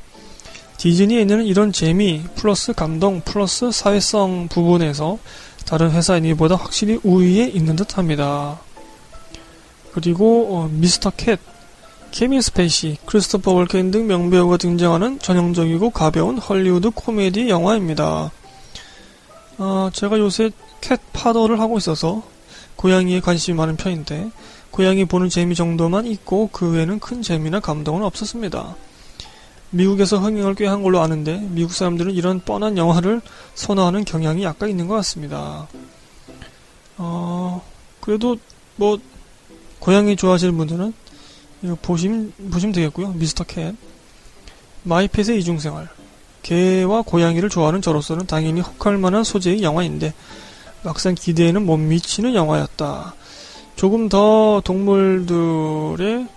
디즈니에 있는 이런 재미 플러스 감동 플러스 사회성 부분에서 다른 회사 애니보다 확실히 우위에 있는 듯합니다. 그리고 어, 미스터 캣, 케빈 스페이시, 크리스토퍼 월켄 등 명배우가 등장하는 전형적이고 가벼운 헐리우드 코미디 영화입니다. 어, 제가 요새 cat father를 하고 있어서 고양이에 관심이 많은 편인데 고양이 보는 재미 정도만 있고 그 외에는 큰 재미나 감동은 없었습니다. 미국에서 흥행을 꽤 한 걸로 아는데 미국 사람들은 이런 뻔한 영화를 선호하는 경향이 약간 있는 것 같습니다. 어, 그래도 뭐 고양이 좋아하시는 분들은 이거 보시면 보시면 되겠고요. 미스터 캣, 마이펫의 이중생활, 개와 고양이를 좋아하는 저로서는 당연히 혹할 만한 소재의 영화인데 막상 기대에는 못 미치는 영화였다. 조금 더 동물들의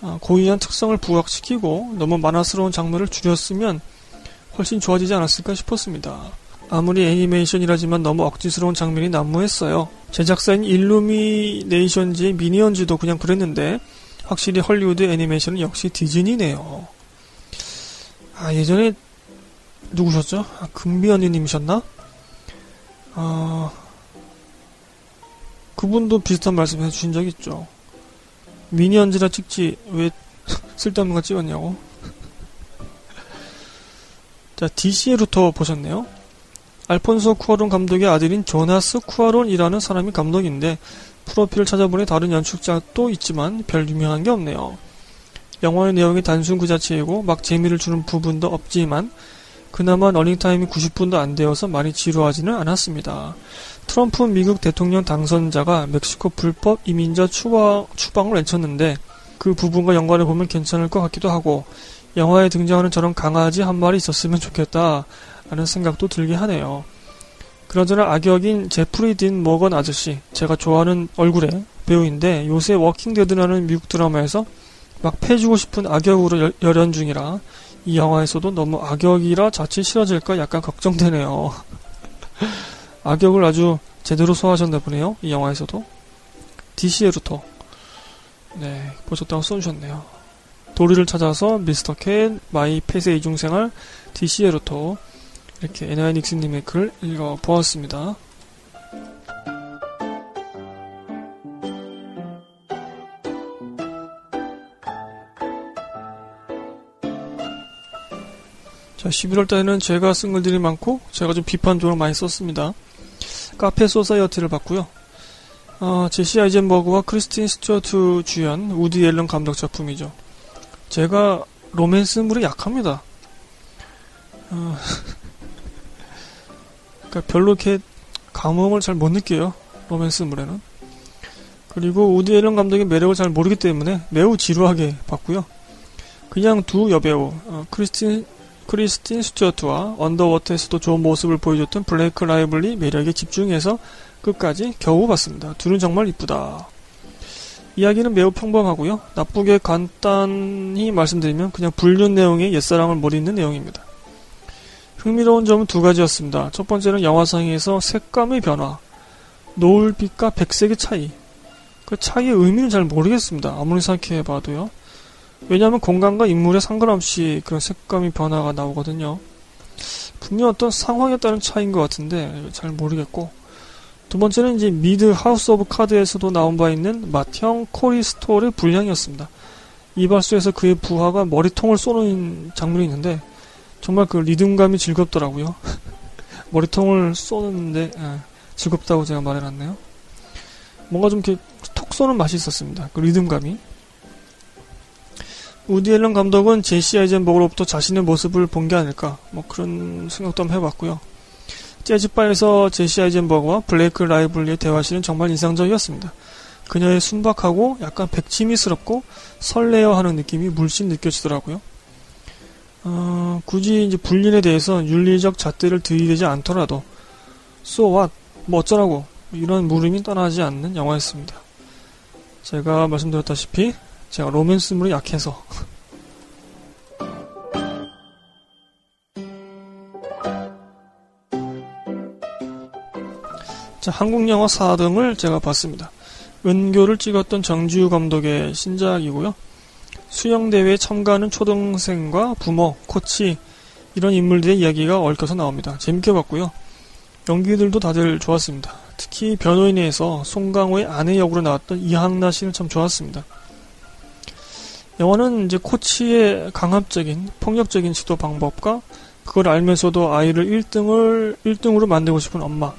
어, 고유한 특성을 부각시키고 너무 만화스러운 장면을 줄였으면 훨씬 좋아지지 않았을까 싶었습니다. 아무리 애니메이션이라지만 너무 억지스러운 장면이 난무했어요. 제작사인 일루미네이션즈의 미니언즈도 그냥 그랬는데 확실히 헐리우드 애니메이션은 역시 디즈니네요. 아 예전에 누구셨죠? 아, 금비 언니님이셨나? 아 그분도 비슷한 말씀 해주신 적 있죠. 미니언즈라 찍지 왜 쓸데없는 거 찍었냐고. 자, 디시에르토 보셨네요. 알폰소 쿠아론 감독의 아들인 조나스 쿠아론이라는 사람이 감독인데 프로필을 찾아보니 다른 연출자도 있지만 별 유명한 게 없네요. 영화의 내용이 단순 그 자체이고 막 재미를 주는 부분도 없지만 그나마 러닝타임이 90분도 안 되어서 많이 지루하지는 않았습니다. 트럼프 미국 대통령 당선자가 멕시코 불법 이민자 추방, 추방을 외쳤는데 그 부분과 연관을 보면 괜찮을 것 같기도 하고 영화에 등장하는 저런 강아지 한 마리 있었으면 좋겠다 라는 생각도 들게 하네요. 그러저나 악역인 제프리 딘 모건 아저씨 제가 좋아하는 얼굴의 배우인데 요새 워킹데드라는 미국 드라마에서 막 패주고 싶은 악역으로 열연 중이라 이 영화에서도 너무 악역이라 자칫 싫어질까 약간 걱정되네요. 악역을 아주 제대로 소화하셨나 보네요. 이 영화에서도. 디시에르토. 네, 보셨다고 써주셨네요. 도리를 찾아서 미스터 캣, 마이 펫의 이중생활, 디시에르토. 이렇게 에나이닉스님의 글 읽어보았습니다. 자, 11월 달에는 제가 쓴 글들이 많고, 제가 좀 비판적으로 많이 썼습니다. 카페 소사이어티를 봤고요. 어, 제시 아이젠버그와 크리스틴 스튜어트 주연 우디 앨런 감독 작품이죠. 제가 로맨스물에 약합니다. 어, 그러니까 별로 이렇게 감흥을 잘 못 느껴요. 로맨스 물에는. 그리고 우디 앨런 감독의 매력을 잘 모르기 때문에 매우 지루하게 봤고요. 그냥 두 여배우 어, 크리스틴 크리스틴 스튜어트와 언더워터에서도 좋은 모습을 보여줬던 블레이크 라이블리 매력에 집중해서 끝까지 겨우 봤습니다. 둘은 정말 이쁘다. 이야기는 매우 평범하고요. 나쁘게 간단히 말씀드리면 그냥 불륜 내용의 옛사랑을 몰입는 내용입니다. 흥미로운 점은 두 가지였습니다. 첫 번째는 영화상에서 색감의 변화, 노을빛과 백색의 차이. 그 차이의 의미는 잘 모르겠습니다. 아무리 생각해봐도요. 왜냐하면 공간과 인물에 상관없이 그런 색감이 변화가 나오거든요. 분명 어떤 상황에 따른 차이인 것 같은데 잘 모르겠고 두 번째는 이제 미드 하우스 오브 카드에서도 나온 바 있는 맏형 코리 스톨의 분량이었습니다. 이발소에서 그의 부하가 머리통을 쏘는 장면이 있는데 정말 그 리듬감이 즐겁더라고요. 머리통을 쏘는데 예, 즐겁다고 제가 말해놨네요. 뭔가 좀 이렇게 톡 쏘는 맛이 있었습니다. 그 리듬감이. 우디 앨런 감독은 제시 아이젠버그로부터 자신의 모습을 본 게 아닐까 뭐 그런 생각도 한번 해봤고요. 재즈바에서 제시 아이젠버그와 블레이크 라이블리의 대화실은 정말 인상적이었습니다. 그녀의 순박하고 약간 백치미스럽고 설레어하는 느낌이 물씬 느껴지더라고요. 어, 굳이 이제 불륜에 대해서 윤리적 잣대를 들이대지 않더라도 so what 뭐 어쩌라고 이런 물음이 떠나지 않는 영화였습니다. 제가 말씀드렸다시피 제가 로맨스물이 약해서 자, 한국 영화 4등을 제가 봤습니다. 은교를 찍었던 정지우 감독의 신작이고요. 수영대회에 참가하는 초등생과 부모, 코치, 이런 인물들의 이야기가 얽혀서 나옵니다. 재밌게 봤고요. 연기들도 다들 좋았습니다. 특히 변호인에서 송강호의 아내 역으로 나왔던 이항나 씨는 참 좋았습니다. 영화는 이제 코치의 강압적인 폭력적인 지도 방법과 그걸 알면서도 아이를 1등을 1등으로 만들고 싶은 엄마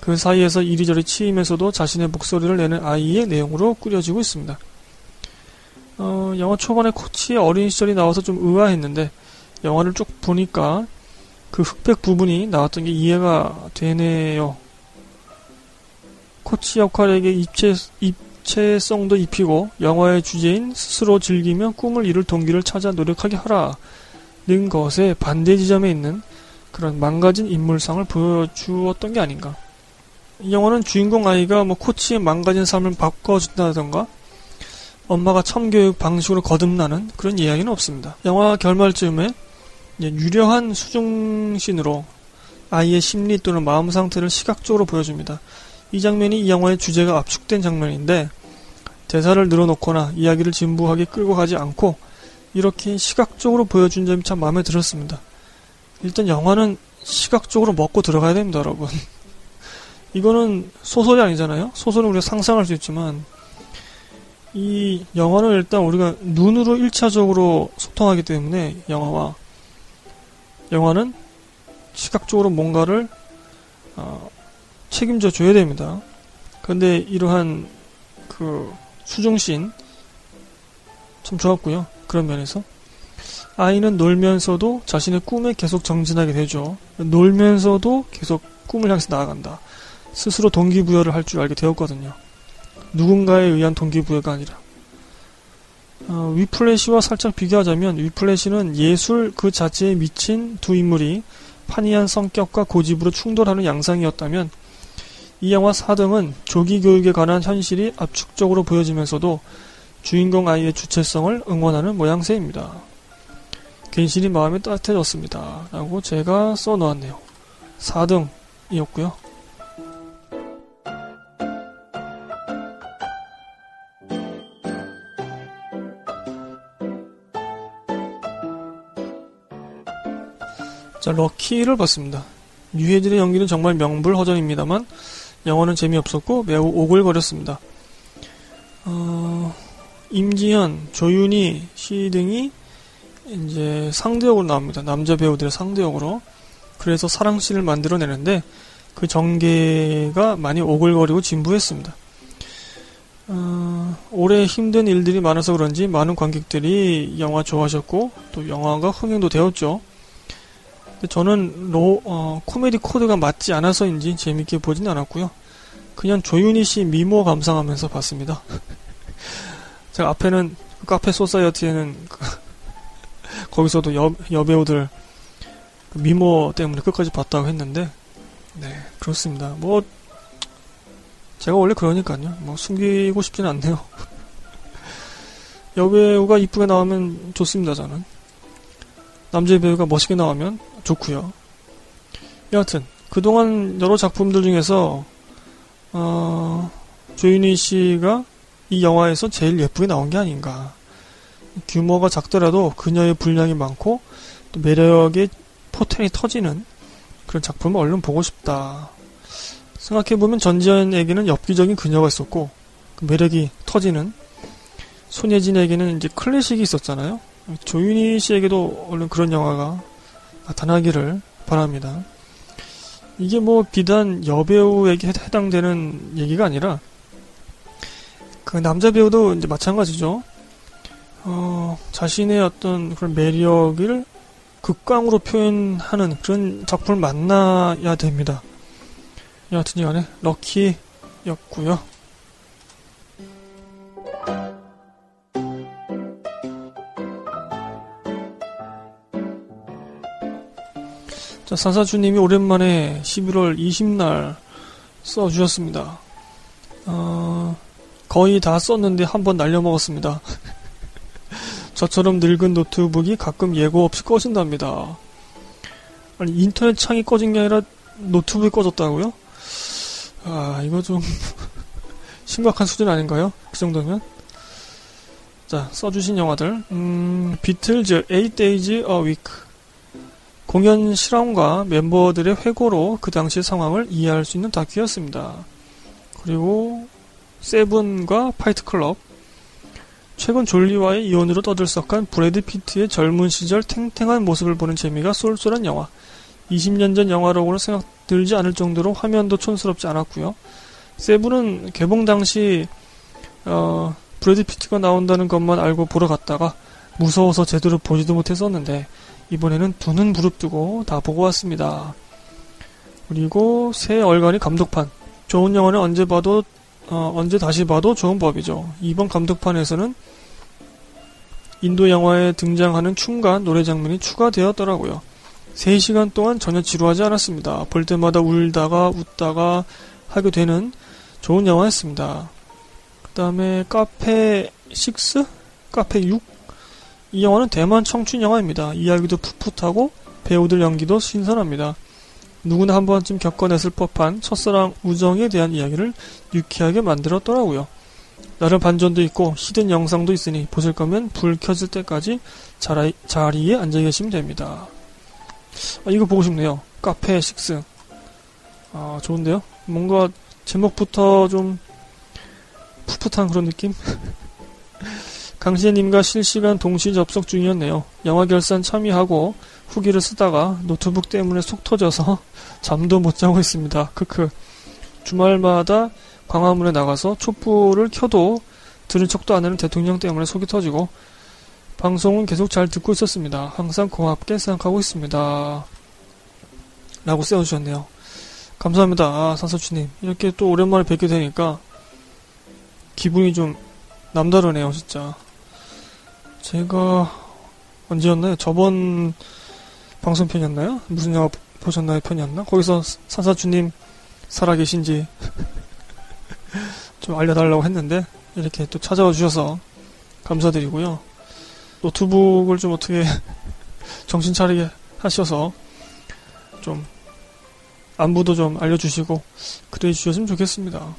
그 사이에서 이리저리 치이면서도 자신의 목소리를 내는 아이의 내용으로 꾸려지고 있습니다. 어, 영화 초반에 코치의 어린 시절이 나와서 좀 의아했는데 영화를 쭉 보니까 그 흑백 부분이 나왔던 게 이해가 되네요. 코치 역할에게 입체, 입체성도 입히고 영화의 주제인 스스로 즐기며 꿈을 이룰 동기를 찾아 노력하게 하라는 것에 반대 지점에 있는 그런 망가진 인물상을 보여주었던 게 아닌가. 이 영화는 주인공 아이가 뭐 코치의 망가진 삶을 바꿔준다던가 엄마가 첨교육 방식으로 거듭나는 그런 이야기는 없습니다. 영화 결말쯤에 유려한 수중신으로 아이의 심리 또는 마음 상태를 시각적으로 보여줍니다. 이 장면이 이 영화의 주제가 압축된 장면인데 대사를 늘어놓거나 이야기를 진부하게 끌고 가지 않고 이렇게 시각적으로 보여준 점이 참 마음에 들었습니다. 일단 영화는 시각적으로 먹고 들어가야 됩니다, 여러분. 이거는 소설이 아니잖아요. 소설은 우리가 상상할 수 있지만 이 영화는 일단 우리가 눈으로 1차적으로 소통하기 때문에 영화와 영화는 시각적으로 뭔가를 어, 책임져 줘야 됩니다. 근데 이러한 그 수중신 참 좋았고요. 그런 면에서 아이는 놀면서도 자신의 꿈에 계속 정진하게 되죠. 놀면서도 계속 꿈을 향해서 나아간다. 스스로 동기부여를 할 줄 알게 되었거든요. 누군가에 의한 동기부여가 아니라. 어, 위플래시와 살짝 비교하자면 위플래시는 예술 그 자체에 미친 두 인물이 판이한 성격과 고집으로 충돌하는 양상이었다면 이 영화 4등은 조기 교육에 관한 현실이 압축적으로 보여지면서도 주인공 아이의 주체성을 응원하는 모양새입니다. 괜시리 마음이 따뜻해졌습니다. 라고 제가 써놓았네요. 4등이었고요. 자, 럭키를 봤습니다. 유해진의 연기는 정말 명불허전입니다만 영화는 재미없었고 매우 오글거렸습니다. 어, 임지현, 조윤희 씨 등이 이제 상대역으로 나옵니다. 남자 배우들의 상대역으로. 그래서 사랑씬을 만들어내는데 그 전개가 많이 오글거리고 진부했습니다. 어, 올해 힘든 일들이 많아서 그런지 많은 관객들이 영화 좋아하셨고 또 영화가 흥행도 되었죠. 저는 로, 어, 코미디 코드가 맞지 않아서인지 재밌게 보진 않았고요. 그냥 조윤희 씨 미모 감상하면서 봤습니다. 제가 앞에는 카페 소사이어티에는 그 거기서도 여, 여배우들 그 미모 때문에 끝까지 봤다고 했는데 네 그렇습니다. 뭐 제가 원래 그러니까요. 뭐 숨기고 싶지는 않네요. 여배우가 이쁘게 나오면 좋습니다. 저는 남자 배우가 멋있게 나오면 좋고요. 여하튼 그동안 여러 작품들 중에서 어, 조윤희 씨가 이 영화에서 제일 예쁘게 나온 게 아닌가. 규모가 작더라도 그녀의 분량이 많고 또 매력의 포텐이 터지는 그런 작품을 얼른 보고 싶다. 생각해보면 전지현에게는 엽기적인 그녀가 있었고 그 매력이 터지는 손예진에게는 이제 클래식이 있었잖아요. 조윤희 씨에게도 얼른 그런 영화가 나타나기를 바랍니다. 이게 뭐 비단 여배우에게 해당되는 얘기가 아니라 그 남자 배우도 이제 마찬가지죠. 어, 자신의 어떤 그런 매력을 극강으로 표현하는 그런 작품을 만나야 됩니다. 여하튼 이간에 럭키였고요. 자, 산사주님이 오랜만에 11월 20날 써주셨습니다. 어, 거의 다 썼는데 한 번 날려먹었습니다. 저처럼 늙은 노트북이 가끔 예고 없이 꺼진답니다. 아니, 인터넷 창이 꺼진 게 아니라 노트북이 꺼졌다고요? 아, 이거 좀 심각한 수준 아닌가요? 그 정도면? 자, 써주신 영화들. 음, 비틀즈, 8 Days a Week. 공연 실황과 멤버들의 회고로 그 당시 상황을 이해할 수 있는 다큐였습니다. 그리고 세븐과 파이트 클럽 최근 졸리와의 이혼으로 떠들썩한 브래드 피트의 젊은 시절 탱탱한 모습을 보는 재미가 쏠쏠한 영화 20년 전 영화라고는 생각 들지 않을 정도로 화면도 촌스럽지 않았고요. 세븐은 개봉 당시 어, 브래드 피트가 나온다는 것만 알고 보러 갔다가 무서워서 제대로 보지도 못했었는데 이번에는 두 눈 부릅뜨고 다 보고 왔습니다. 그리고 새 얼간이 감독판. 좋은 영화는 언제 봐도 어, 언제 다시 봐도 좋은 법이죠. 이번 감독판에서는 인도 영화에 등장하는 춤과 노래 장면이 추가되었더라고요. 3시간 동안 전혀 지루하지 않았습니다. 볼 때마다 울다가 웃다가 하게 되는 좋은 영화였습니다. 그 다음에 카페 6? 카페 6? 이 영화는 대만 청춘 영화입니다. 이야기도 풋풋하고 배우들 연기도 신선합니다. 누구나 한 번쯤 겪어냈을 법한 첫사랑 우정에 대한 이야기를 유쾌하게 만들었더라고요. 나름 반전도 있고 히든 영상도 있으니 보실 거면 불 켜질 때까지 자리, 자리에 앉아 계시면 됩니다. 아, 이거 보고 싶네요. 카페 식스. 아, 좋은데요? 뭔가 제목부터 좀 풋풋한 그런 느낌? 강신님과 실시간 동시 접속 중이었네요. 영화 결산 참여하고 후기를 쓰다가 노트북 때문에 속 터져서 잠도 못 자고 있습니다. 크크. 주말마다 광화문에 나가서 촛불을 켜도 들은 척도 안 하는 대통령 때문에 속이 터지고 방송은 계속 잘 듣고 있었습니다. 항상 고맙게 생각하고 있습니다. 라고 써주셨네요. 감사합니다. 아, 산서추님. 이렇게 또 오랜만에 뵙게 되니까 기분이 좀 남다르네요, 진짜. 제가 언제였나요? 저번 방송편이었나요? 무슨 영화 보셨나요? 편이었나? 거기서 산사주님 살아계신지 좀 알려달라고 했는데 이렇게 또 찾아와 주셔서 감사드리고요. 노트북을 좀 어떻게 정신 차리게 하셔서 좀 안부도 좀 알려주시고 그래 주셨으면 좋겠습니다.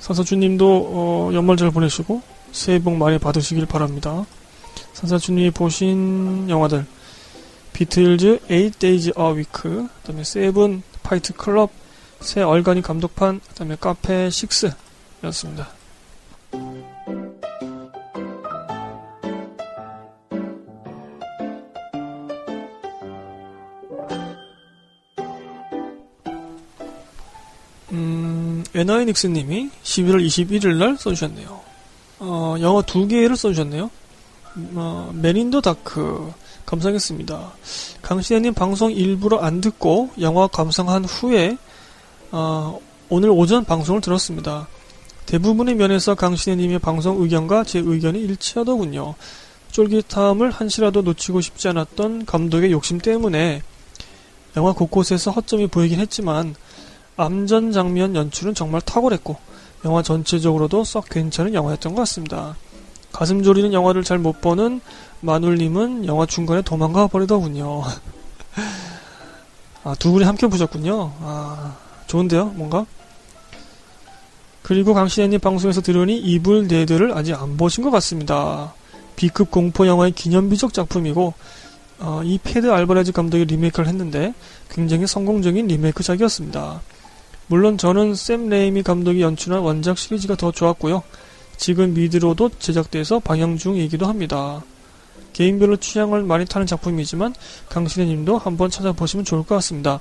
산사주님도 어, 연말 잘 보내시고 새해 복 많이 받으시길 바랍니다. 산사주님이 보신 영화들 비틀즈 8 Days a Week 그 다음에 세븐 파이트 클럽 세 얼간이 감독판 그 다음에 카페 6 였습니다. 음, 에나이닉스님이 11월 21일 날 써주셨네요. 어, 영화 두 개를 써주셨네요. 어, 맨인더 다크 감상했습니다. 강신혜님 방송 일부러 안 듣고 영화 감상한 후에 어, 오늘 오전 방송을 들었습니다. 대부분의 면에서 강신혜님의 방송 의견과 제 의견이 일치하더군요. 쫄깃함을 한시라도 놓치고 싶지 않았던 감독의 욕심 때문에 영화 곳곳에서 허점이 보이긴 했지만 암전 장면 연출은 정말 탁월했고 영화 전체적으로도 썩 괜찮은 영화였던 것 같습니다. 가슴 졸이는 영화를 잘 못 보는 마눌님은 영화 중간에 도망가 버리더군요. 아, 두 분이 함께 보셨군요. 아, 좋은데요, 뭔가? 그리고 강신혜님 방송에서 들으니 이불 데드를 아직 안 보신 것 같습니다. B급 공포 영화의 기념비적 작품이고 어, 이 페드 알바레즈 감독이 리메이크를 했는데 굉장히 성공적인 리메이크작이었습니다. 물론 저는 샘 레이미 감독이 연출한 원작 시리즈가 더 좋았고요. 지금 미드로도 제작돼서 방영 중이기도 합니다. 개인별로 취향을 많이 타는 작품이지만 강신혜님도 한번 찾아보시면 좋을 것 같습니다.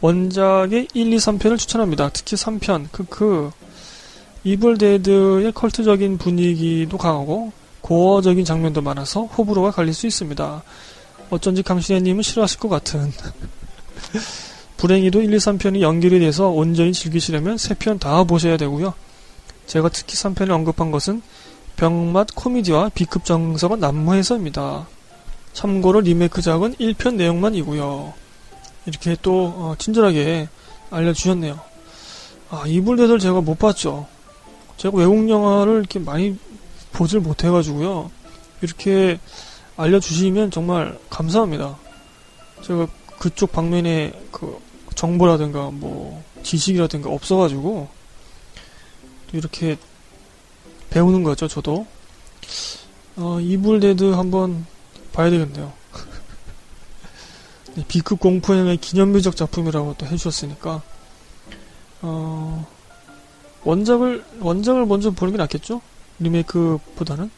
원작의 1, 2, 3편을 추천합니다. 특히 3편, 크크. 이블 데드의 컬트적인 분위기도 강하고 고어적인 장면도 많아서 호불호가 갈릴 수 있습니다. 어쩐지 강신혜님은 싫어하실 것 같은. 불행히도 1, 2, 3편이 연결이 돼서 온전히 즐기시려면 3편 다 보셔야 되고요. 제가 특히 3편을 언급한 것은 병맛 코미디와 B급 정서가 난무해서입니다. 참고로 리메이크작은 1편 내용만이고요. 이렇게 또 어, 친절하게 알려주셨네요. 아, 이불대들 제가 못 봤죠. 제가 외국 영화를 이렇게 많이 보질 못해가지고요. 이렇게 알려주시면 정말 감사합니다. 제가 그쪽 방면에 그 정보라든가 뭐 지식이라든가 없어가지고 이렇게 배우는 거죠, 저도. 어, 이불데드 한번 봐야 되겠네요. B급 공포영화의 기념비적 작품이라고 또 해주셨으니까, 어, 원작을, 원작을 먼저 보는 게 낫겠죠? 리메이크보다는.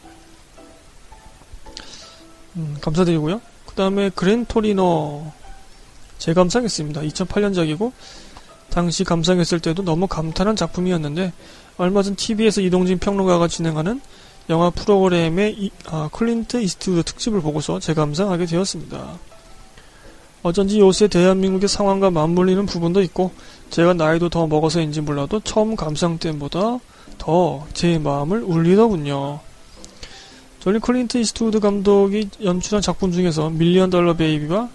음, 감사드리고요. 그 다음에 그랜토리노 재감상했습니다. 2008년작이고, 당시 감상했을 때도 너무 감탄한 작품이었는데, 얼마 전 TV에서 이동진 평론가가 진행하는 영화 프로그램의 이, 아, 클린트 이스트우드 특집을 보고서 재감상하게 되었습니다. 어쩐지 요새 대한민국의 상황과 맞물리는 부분도 있고 제가 나이도 더 먹어서인지 몰라도 처음 감상 때보다 더 제 마음을 울리더군요. 저는 클린트 이스트우드 감독이 연출한 작품 중에서 밀리언 달러 베이비와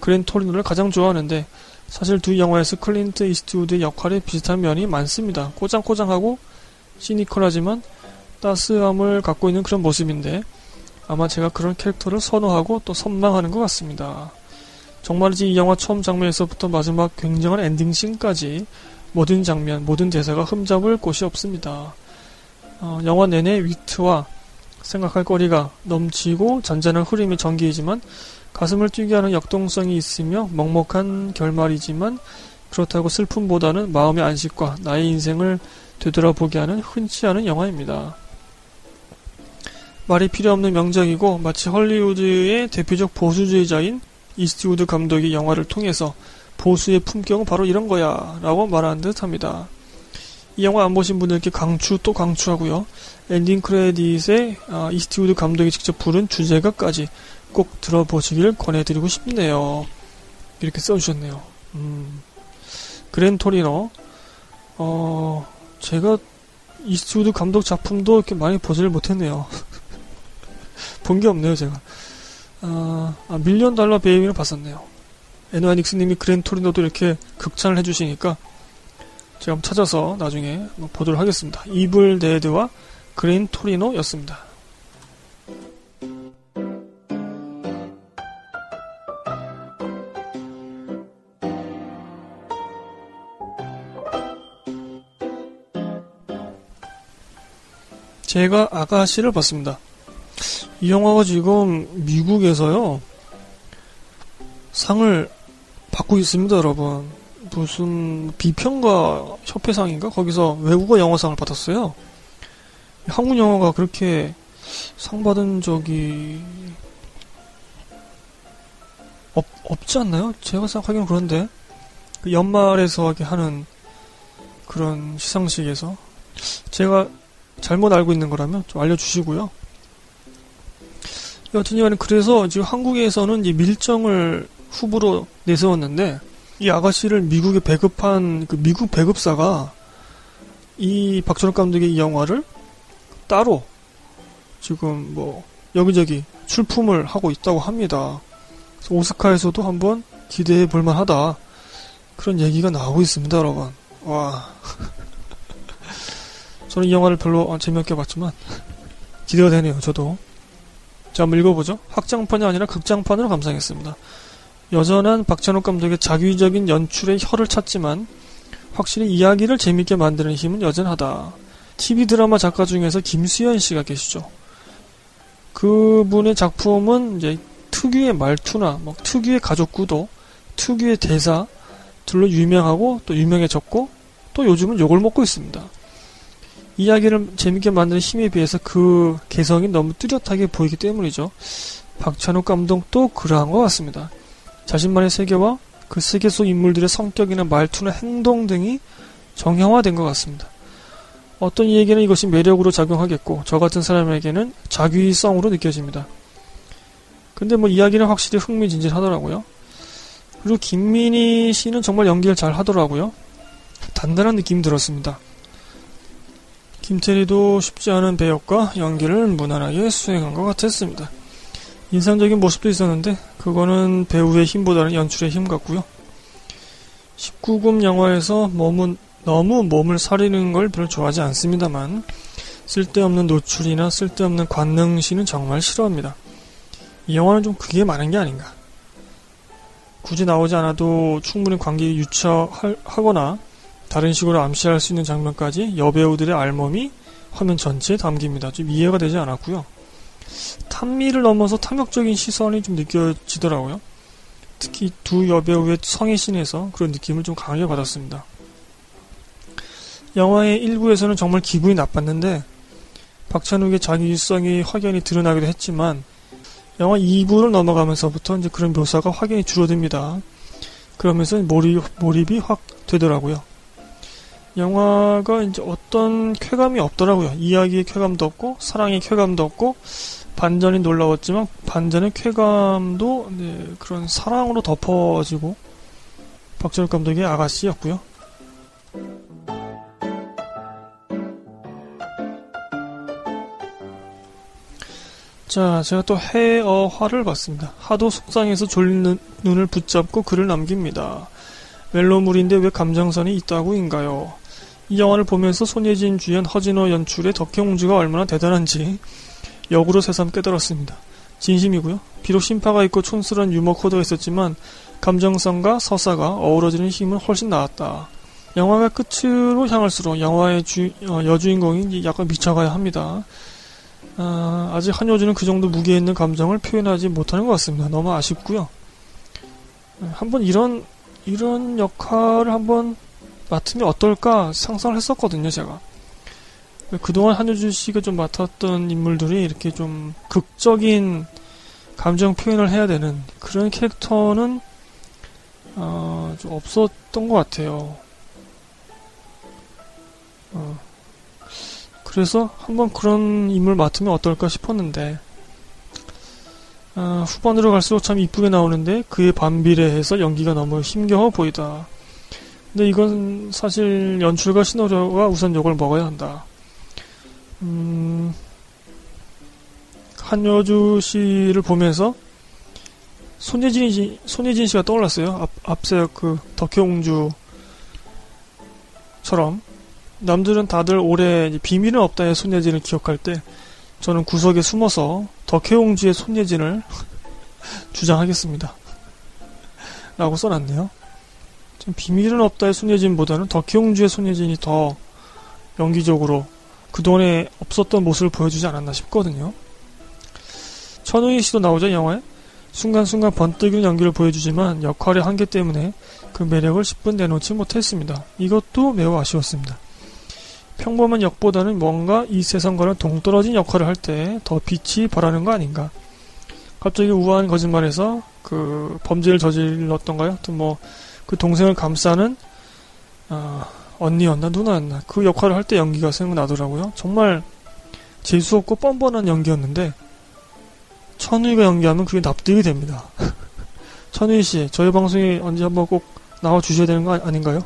그랜 토리노를 가장 좋아하는데 사실 두 영화에서 클린트 이스트우드의 역할에 비슷한 면이 많습니다. 꼬장꼬장하고 시니컬하지만 따스함을 갖고 있는 그런 모습인데 아마 제가 그런 캐릭터를 선호하고 또 선망하는 것 같습니다. 정말이지 이 영화 처음 장면에서부터 마지막 굉장한 엔딩씬까지 모든 장면, 모든 대사가 흠잡을 곳이 없습니다. 어, 영화 내내 위트와 생각할 거리가 넘치고 잔잔한 흐름의 전기이지만 가슴을 뛰게 하는 역동성이 있으며 먹먹한 결말이지만 그렇다고 슬픔보다는 마음의 안식과 나의 인생을 되돌아보게 하는 흔치 않은 영화입니다. 말이 필요 없는 명작이고 마치 헐리우드의 대표적 보수주의자인 이스트우드 감독이 영화를 통해서 보수의 품격은 바로 이런 거야 라고 말하는 듯 합니다. 이 영화 안 보신 분들께 강추 또 강추하고요. 엔딩 크레딧에 아, 이스트우드 감독이 직접 부른 주제가까지 꼭 들어보시길 권해드리고 싶네요. 이렇게 써주셨네요. 음, 그랜토리노, 어, 제가 이스트우드 감독 작품도 이렇게 많이 보지를 못했네요. 본 게 없네요, 제가. 아, 아, 밀리언 달러 베이비를 봤었네요. 에노아 닉스님이 그랜토리노도 이렇게 극찬을 해주시니까 제가 찾아서 나중에 보도록 하겠습니다. 이블 데드와 그랜토리노였습니다. 제가 아가씨를 봤습니다. 이 영화가 지금 미국에서요 상을 받고 있습니다, 여러분. 무슨 비평가 협회상인가 거기서 외국어 영화상을 받았어요. 한국 영화가 그렇게 상 받은 적이 없, 없지 않나요? 제가 생각하기는 그런데 그 연말에서 하는 그런 시상식에서 제가 잘못 알고 있는 거라면 좀 알려주시고요. 여튼 간에 그래서 지금 한국에서는 이 밀정을 후보로 내세웠는데 이 아가씨를 미국에 배급한 그 미국 배급사가 이 박준호 감독의 이 영화를 따로 지금 뭐 여기저기 출품을 하고 있다고 합니다. 오스카에서도 한번 기대해 볼 만하다. 그런 얘기가 나오고 있습니다, 여러분. 와. 저는 이 영화를 별로 재미없게 봤지만 기대가 되네요. 저도. 자, 한번 읽어보죠. 확장판이 아니라 극장판으로 감상했습니다. 여전한 박찬욱 감독의 자기적인 연출의 혀를 찾지만 확실히 이야기를 재밌게 만드는 힘은 여전하다. TV 드라마 작가 중에서 김수현 씨가 계시죠. 그분의 작품은 이제 특유의 말투나 뭐 특유의 가족 구도, 특유의 대사 들로 유명하고 또 유명해졌고 또 요즘은 욕을 먹고 있습니다. 이야기를 재밌게 만드는 힘에 비해서 그 개성이 너무 뚜렷하게 보이기 때문이죠. 박찬욱 감독도 그러한 것 같습니다. 자신만의 세계와 그 세계 속 인물들의 성격이나 말투나 행동 등이 정형화된 것 같습니다. 어떤 이에게는 이것이 매력으로 작용하겠고 저 같은 사람에게는 자기성으로 느껴집니다. 근데 뭐 이야기는 확실히 흥미진진하더라고요. 그리고 김민희 씨는 정말 연기를 잘 하더라고요. 단단한 느낌이 들었습니다. 김태리도 쉽지 않은 배역과 연기를 무난하게 수행한 것 같았습니다. 인상적인 모습도 있었는데 그거는 배우의 힘보다는 연출의 힘 같고요. 19금 영화에서 몸은 너무 몸을 사리는 걸 별로 좋아하지 않습니다만 쓸데없는 노출이나 쓸데없는 관능시는 정말 싫어합니다. 이 영화는 좀 그게 많은 게 아닌가. 굳이 나오지 않아도 충분히 관객이 유추하거나 다른 식으로 암시할 수 있는 장면까지 여배우들의 알몸이 화면 전체에 담깁니다. 좀 이해가 되지 않았고요. 탐미를 넘어서 탐욕적인 시선이 좀 느껴지더라고요. 특히 두 여배우의 성의신에서 그런 느낌을 좀 강하게 받았습니다. 영화의 일부에서는 정말 기분이 나빴는데 박찬욱의 자기 유성이 확연히 드러나기도 했지만 영화 2부를 넘어가면서부터 이제 그런 묘사가 확연히 줄어듭니다. 그러면서 몰입, 몰입이 확 되더라고요. 영화가 이제 어떤 쾌감이 없더라고요. 이야기의 쾌감도 없고, 사랑의 쾌감도 없고, 반전이 놀라웠지만, 반전의 쾌감도 네, 그런 사랑으로 덮어지고, 박철욱 감독의 아가씨였고요. 자, 제가 또 해어화를 봤습니다. 하도 속상해서 졸린 눈을 붙잡고 글을 남깁니다. 멜로물인데 왜 감정선이 있다고인가요? 이 영화를 보면서 손예진 주연 허진호 연출의 덕혜옹주가 얼마나 대단한지 역으로 새삼 깨달았습니다. 진심이고요. 비록 심파가 있고 촌스러운 유머 코드가 있었지만 감정성과 서사가 어우러지는 힘은 훨씬 나았다. 영화가 끝으로 향할수록 영화의 주, 어, 여주인공이 약간 미쳐가야 합니다. 아, 아직 한효주는 그 정도 무게 있는 감정을 표현하지 못하는 것 같습니다. 너무 아쉽고요. 한번 이런 이런 역할을 한번 맡으면 어떨까 상상을 했었거든요, 제가. 그동안 한효주 씨가 좀 맡았던 인물들이 이렇게 좀 극적인 감정 표현을 해야 되는 그런 캐릭터는 어, 좀 없었던 것 같아요. 어. 그래서 한번 그런 인물 맡으면 어떨까 싶었는데 어, 후반으로 갈수록 참 이쁘게 나오는데 그에 반비례해서 연기가 너무 힘겨워 보이다. 근데 이건 사실 연출가 신호료가 우선 욕을 먹어야 한다. 음, 한여주 씨를 보면서 손예진, 손예진 씨가 떠올랐어요. 앞, 앞세 그 덕혜옹주처럼. 남들은 다들 올해 비밀은 없다의 손예진을 기억할 때 저는 구석에 숨어서 덕혜옹주의 손예진을 주장하겠습니다. 라고 써놨네요. 좀 비밀은 없다의 손예진보다는 덕혜옹주의 손예진이 더 연기적으로 그동안에 없었던 모습을 보여주지 않았나 싶거든요. 천우희 씨도 나오죠, 영화에? 순간순간 번뜩이는 연기를 보여주지만 역할의 한계 때문에 그 매력을 10분 내놓지 못했습니다. 이것도 매우 아쉬웠습니다. 평범한 역보다는 뭔가 이 세상과는 동떨어진 역할을 할 때 더 빛이 발하는 거 아닌가. 갑자기 우아한 거짓말에서 그 범죄를 저질렀던가요? 하여튼 뭐 그 동생을 감싸는 어, 언니였나 누나였나 그 역할을 할 때 연기가 생각나더라고요. 정말 재수 없고 뻔뻔한 연기였는데 천우희가 연기하면 그게 납득이 됩니다. 천우희 씨, 저희 방송에 언제 한번 꼭 나와 주셔야 되는 거 아닌가요?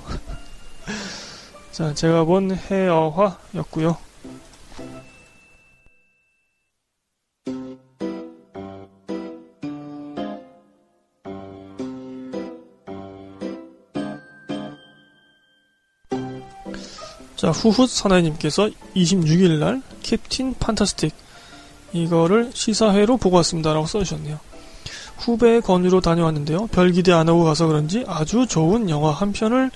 자, 제가 본 해어화였고요. 자, 후훗 사나이님께서 26일날 캡틴 판타스틱 이거를 시사회로 보고 왔습니다라고 써주셨네요. 후배의 권유로 다녀왔는데요. 별 기대 안 하고 가서 그런지 아주 좋은 영화 한 편을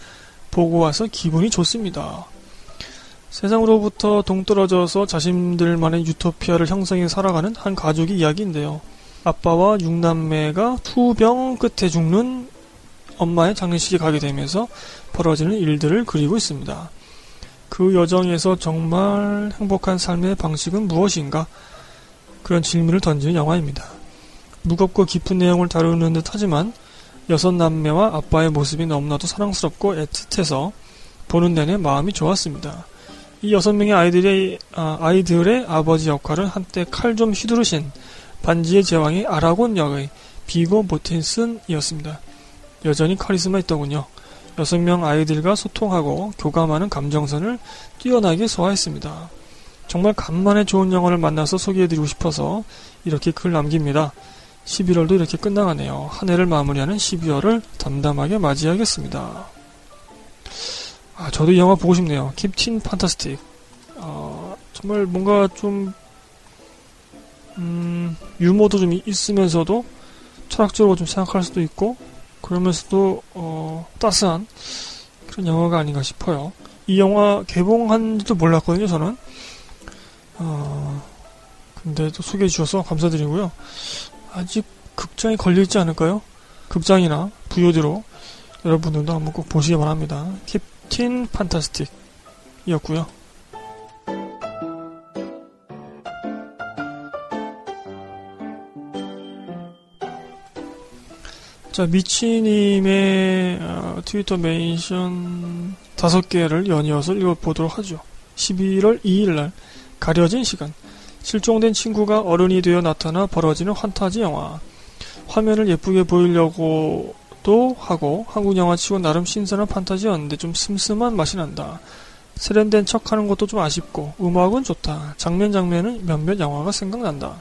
보고 와서 기분이 좋습니다. 세상으로부터 동떨어져서 자신들만의 유토피아를 형성해 살아가는 한 가족의 이야기인데요. 아빠와 육남매가 투병 끝에 죽는 엄마의 장례식에 가게 되면서 벌어지는 일들을 그리고 있습니다. 그 여정에서 정말 행복한 삶의 방식은 무엇인가? 그런 질문을 던지는 영화입니다. 무겁고 깊은 내용을 다루는 듯 하지만 여섯 남매와 아빠의 모습이 너무나도 사랑스럽고 애틋해서 보는 내내 마음이 좋았습니다. 이 여섯 명의 아이들의, 아, 아이들의 아버지 역할은 한때 칼 좀 휘두르신 반지의 제왕의 아라곤 역의 비고 모텐슨이었습니다. 여전히 카리스마 있더군요. 여섯 명 아이들과 소통하고 교감하는 감정선을 뛰어나게 소화했습니다. 정말 간만에 좋은 영화를 만나서 소개해드리고 싶어서 이렇게 글 남깁니다. 11월도 이렇게 끝나가네요. 한 해를 마무리하는 12월을 담담하게 맞이하겠습니다. 아, 저도 이 영화 보고 싶네요. 캡틴 판타스틱. 어, 정말 뭔가 좀, 음, 유머도 좀 있으면서도 철학적으로 좀 생각할 수도 있고, 그러면서도, 어, 따스한 그런 영화가 아닌가 싶어요. 이 영화 개봉한지도 몰랐거든요, 저는. 어, 근데 또 소개해 주셔서 감사드리고요. 아직 극장에 걸려있지 않을까요? 극장이나 VOD로 여러분들도 한번 꼭 보시기 바랍니다. 캡틴 판타스틱 이었고요. 자, 미치님의 어, 트위터 멘션 다섯 개를 연이어서 읽어보도록 하죠. 11월 2일날 가려진 시간 실종된 친구가 어른이 되어 나타나 벌어지는 환타지 영화 화면을 예쁘게 보이려고도 하고 한국 영화치고 나름 신선한 판타지였는데 좀 슴슴한 맛이 난다. 세련된 척하는 것도 좀 아쉽고 음악은 좋다. 장면 장면은 몇몇 영화가 생각난다.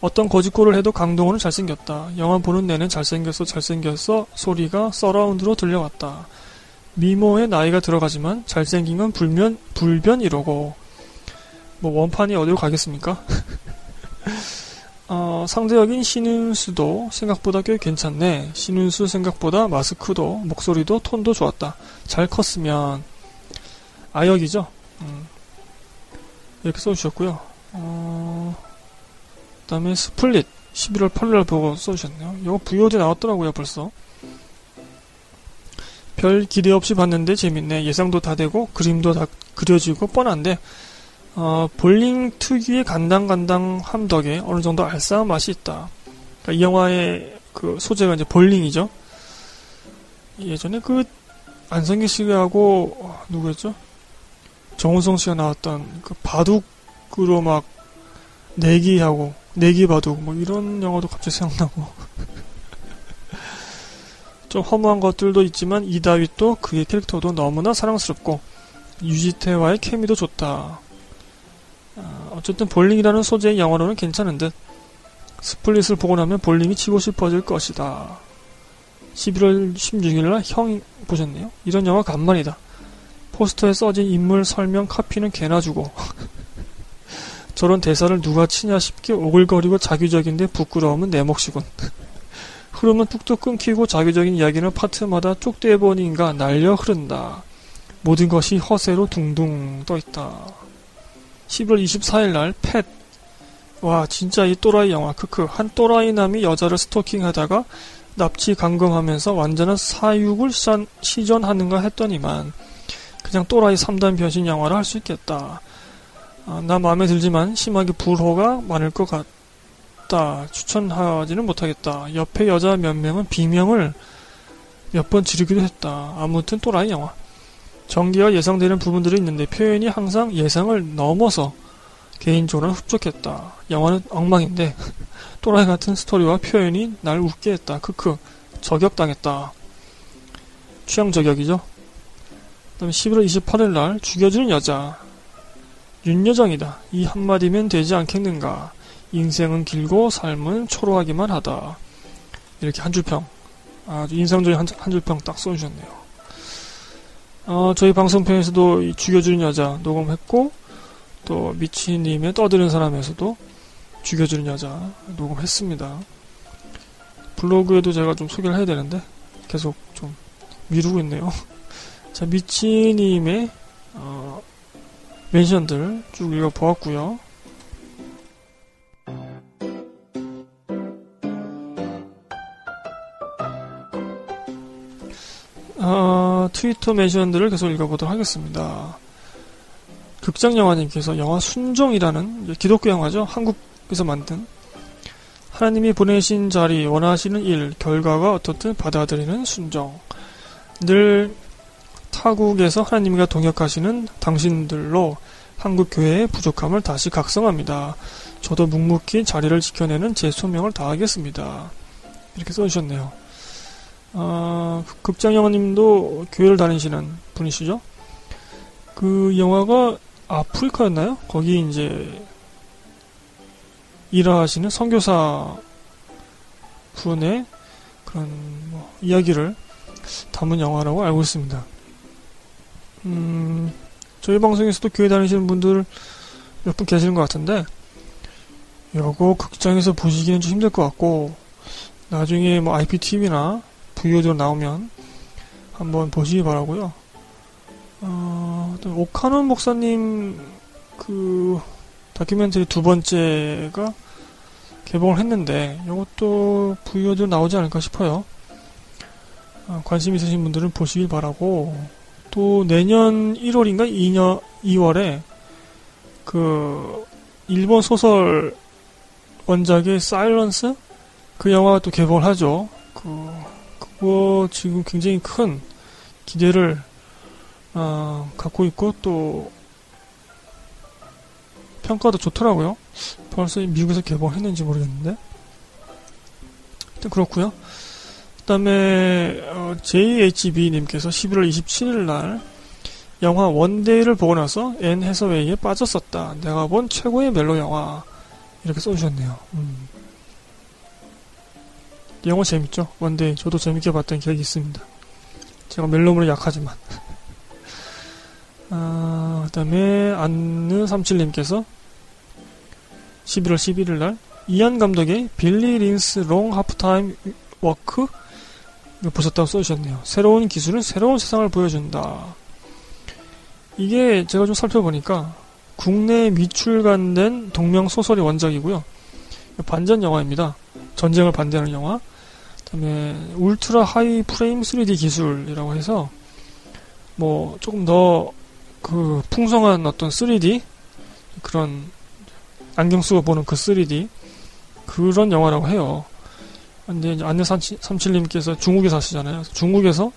어떤 거짓골을 해도 강동원은 잘생겼다. 영화 보는 내내 잘생겼어 잘생겼어 소리가 서라운드로 들려왔다. 미모에 나이가 들어가지만 잘생긴 건 불면 불변 이러고 뭐 원판이 어디로 가겠습니까? 어, 상대역인 신은수도 생각보다 꽤 괜찮네. 신은수 생각보다 마스크도 목소리도 톤도 좋았다. 잘 컸으면 아역이죠. 음. 이렇게 써주셨고요. 어, 그 다음에 스플릿 11월 8일 보고 써주셨네요. 이거 VOD 나왔더라고요 벌써. 별 기대 없이 봤는데 재밌네. 예상도 다 되고 그림도 다 그려지고 뻔한데 어, 볼링 특유의 간당간당함 덕에 어느 정도 알싸한 맛이 있다. 그러니까 이 영화의 그 소재가 이제 볼링이죠. 예전에 그 안성기 씨하고 어, 누구였죠? 정우성 씨가 나왔던 그 바둑으로 막 내기하고 내기 바둑 뭐 이런 영화도 갑자기 생각나고 좀 허무한 것들도 있지만 이다윗 도 그의 캐릭터도 너무나 사랑스럽고 유지태와의 케미도 좋다. 어, 어쨌든 볼링이라는 소재의 영화로는 괜찮은 듯 스플릿을 보고 나면 볼링이 치고 싶어질 것이다. 11월 16일날 형 보셨네요. 이런 영화 간만이다. 포스터에 써진 인물 설명 카피는 개나 주고 저런 대사를 누가 치냐 싶게 오글거리고 자기적인데 부끄러움은 내 몫이군. 흐름은 뚝뚝 끊기고 자기적인 이야기는 파트마다 쪽대본인가 날려 흐른다. 모든 것이 허세로 둥둥 떠있다. 11월 24일 날 팻. 와 진짜 이 또라이 영화 크크 한 또라이 남이 여자를 스토킹하다가 납치 감금하면서 완전한 사육을 시전, 하는가 했더니만 그냥 또라이 3단 변신 영화를 할 수 있겠다. 아, 나 마음에 들지만 심하게 불호가 많을 것 같다. 추천하지는 못하겠다. 옆에 여자 몇 명은 비명을 몇 번 지르기도 했다. 아무튼 또라이 영화. 전개가 예상되는 부분들이 있는데 표현이 항상 예상을 넘어서 개인적으로는 흡족했다. 영화는 엉망인데 또라이 같은 스토리와 표현이 날 웃게 했다. 크크 저격당했다. 취향 저격이죠. 그다음에 11월 28일 날 죽여주는 여자 윤여정이다. 이 한마디면 되지 않겠는가. 인생은 길고 삶은 초라하기만 하다. 이렇게 한 줄평 아주 인상적인 한, 한 줄평 딱 써주셨네요. 어, 저희 방송편에서도 죽여주는 여자 녹음했고 또 미치님의 떠드는 사람에서도 죽여주는 여자 녹음했습니다. 블로그에도 제가 좀 소개를 해야 되는데 계속 좀 미루고 있네요. 자, 미치님의, 어, 멘션들 쭉 읽어보았고요 어, 트위터 멘션들을 계속 읽어보도록 하겠습니다. 극장영화님께서 영화 순종이라는 기독교 영화죠. 한국에서 만든 하나님이 보내신 자리, 원하시는 일, 결과가 어떻든 받아들이는 순종. 늘 타국에서 하나님과 동역하시는 당신들로 한국 교회의 부족함을 다시 각성합니다. 저도 묵묵히 자리를 지켜내는 제 소명을 다하겠습니다. 이렇게 써주셨네요. 아, 극장 영화님도 교회를 다니시는 분이시죠? 그 영화가 아프리카였나요? 거기 이제 일하시는 선교사 분의 그런 뭐 이야기를 담은 영화라고 알고 있습니다. 음, 저희 방송에서도 교회 다니시는 분들 몇 분 계시는 것 같은데, 요거 극장에서 보시기는 좀 힘들 것 같고, 나중에 뭐 IPTV나 VOD로 나오면 한번 보시기 바라고요 어, 오카논 목사님 그 다큐멘터리 두 번째가 개봉을 했는데 이것도 VOD로 나오지 않을까 싶어요. 어, 관심 있으신 분들은 보시길 바라고 또 내년 1월인가 2년 2월에 그 일본 소설 원작의 사일런스 그 영화가 또 개봉을 하죠. 그 그거 지금 굉장히 큰 기대를 어, 갖고 있고 또 평가도 좋더라고요. 벌써 미국에서 개봉했는지 모르겠는데. 그렇고요. 그 다음에 어, JHB님께서 11월 27일 날 영화 원데이를 보고 나서 앤 해서웨이에 빠졌었다. 내가 본 최고의 멜로 영화 이렇게 써주셨네요. 음. 영화 재밌죠? 원데이 저도 재밌게 봤던 기억이 있습니다. 제가 멜로물은 약하지만 아, 그 다음에 안느37님께서 11월 11일 날 이안 감독의 Billy Lynn's Long Halftime Walk 보셨다고 써주셨네요. 새로운 기술은 새로운 세상을 보여준다. 이게 제가 좀 살펴보니까 국내 미출간된 동명 소설의 원작이고요. 반전 영화입니다. 전쟁을 반대하는 영화. 그다음에 울트라 하이 프레임 3D 기술이라고 해서 뭐 조금 더 그 풍성한 어떤 3D 그런 안경 쓰고 보는 그 3D 그런 영화라고 해요. 근데 이제 안내 삼칠님께서 중국에 사시잖아요. 중국에서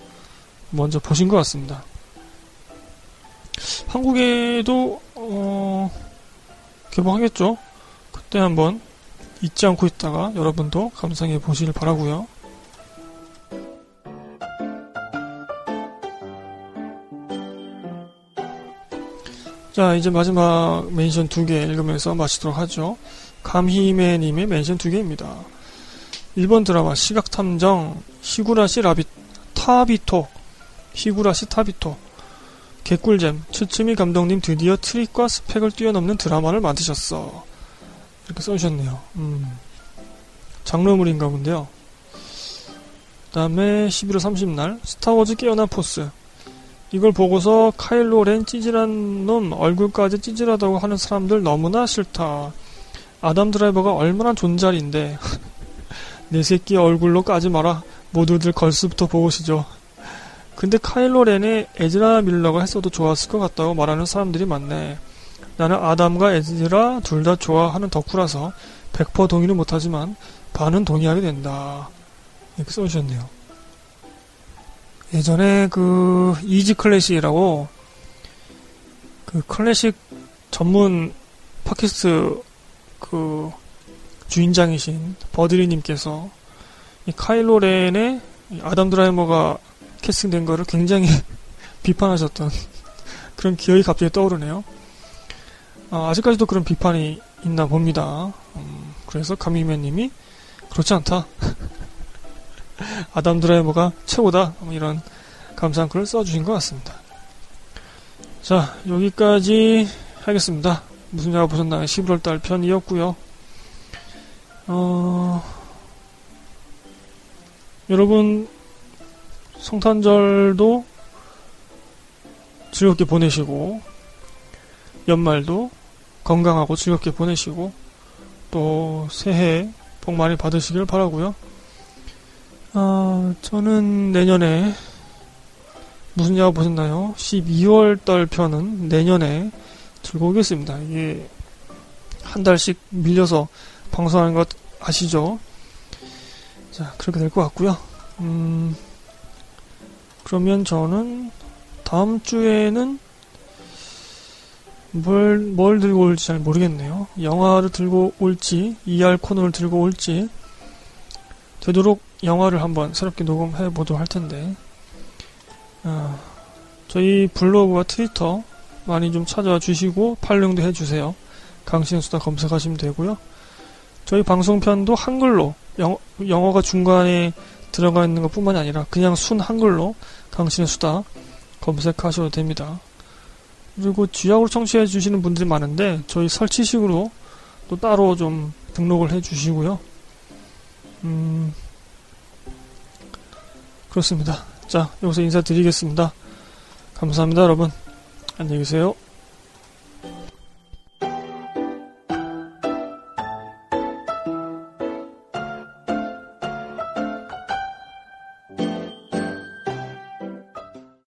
먼저 보신 것 같습니다. 한국에도 어, 개봉하겠죠. 그때 한번 잊지 않고 있다가 여러분도 감상해 보시길 바라고요. 자, 이제 마지막 mention 두 개 읽으면서 마치도록 하죠. 감히메님의 mention 두 개입니다. 일본 드라마 시각탐정 히구라시 라비 타비토 히구라시 타비토. 개꿀잼 츠츠미 감독님 드디어 트릭과 스펙을 뛰어넘는 드라마를 만드셨어. 이렇게 써주셨네요. 음, 장르물인가 본데요. 그 다음에 11월 30날 스타워즈 깨어난 포스. 이걸 보고서 카일로 렌 찌질한 놈 얼굴까지 찌질하다고 하는 사람들 너무나 싫다. 아담 드라이버가 얼마나 존잘인데 내 새끼 얼굴로 까지 마라. 모두들 걸스부터 보시죠. 근데 카일로 렌의 에즈라 밀러가 했어도 좋았을 것 같다고 말하는 사람들이 많네. 나는 아담과 에즈라 둘 다 좋아하는 덕후라서 100% 동의는 못하지만 반은 동의하게 된다. 이렇게 써주셨네요. 예전에 그 이지 클래식이라고 그 클래식 전문 팟캐스트 그 주인장이신 버드리님께서 이 카일로 렌의 아담 드라이머가 캐스팅된 거를 굉장히 비판하셨던 그런 기억이 갑자기 떠오르네요. 아, 아직까지도 그런 비판이 있나 봅니다. 음, 그래서 가미맨님이 그렇지 않다. 아담 드라이버가 최고다. 뭐 이런 감사한 글을 써주신 것 같습니다. 자, 여기까지 하겠습니다. 무슨 영화 보셨나요? 11월달 편이었고요. 어... 여러분 성탄절도 즐겁게 보내시고 연말도 건강하고 즐겁게 보내시고 또 새해 복 많이 받으시길 바라고요. 아, 저는 내년에 무슨 영화 보셨나요? 12월 달 편은 내년에 들고 오겠습니다. 이게 한 달씩 밀려서 방송하는 것 아시죠? 자, 그렇게 될 것 같고요. 음, 그러면 저는 다음 주에는 뭘, 뭘 들고 올지 잘 모르겠네요. 영화를 들고 올지, ER 코너를 들고 올지, 되도록 영화를 한번 새롭게 녹음해 보도록 할 텐데, 아, 저희 블로그와 트위터 많이 좀 찾아와 주시고, 팔로잉도 해주세요. 강신의 수다 검색하시면 되고요. 저희 방송편도 한글로, 영어, 영어가 중간에 들어가 있는 것 뿐만이 아니라 그냥 순 한글로 강신의 수다 검색하셔도 됩니다. 그리고 쥐약으로 청취해 주시는 분들이 많은데 저희 설치식으로 또 따로 좀 등록을 해 주시고요. 음, 그렇습니다. 자, 여기서 인사드리겠습니다. 감사합니다, 여러분. 안녕히 계세요.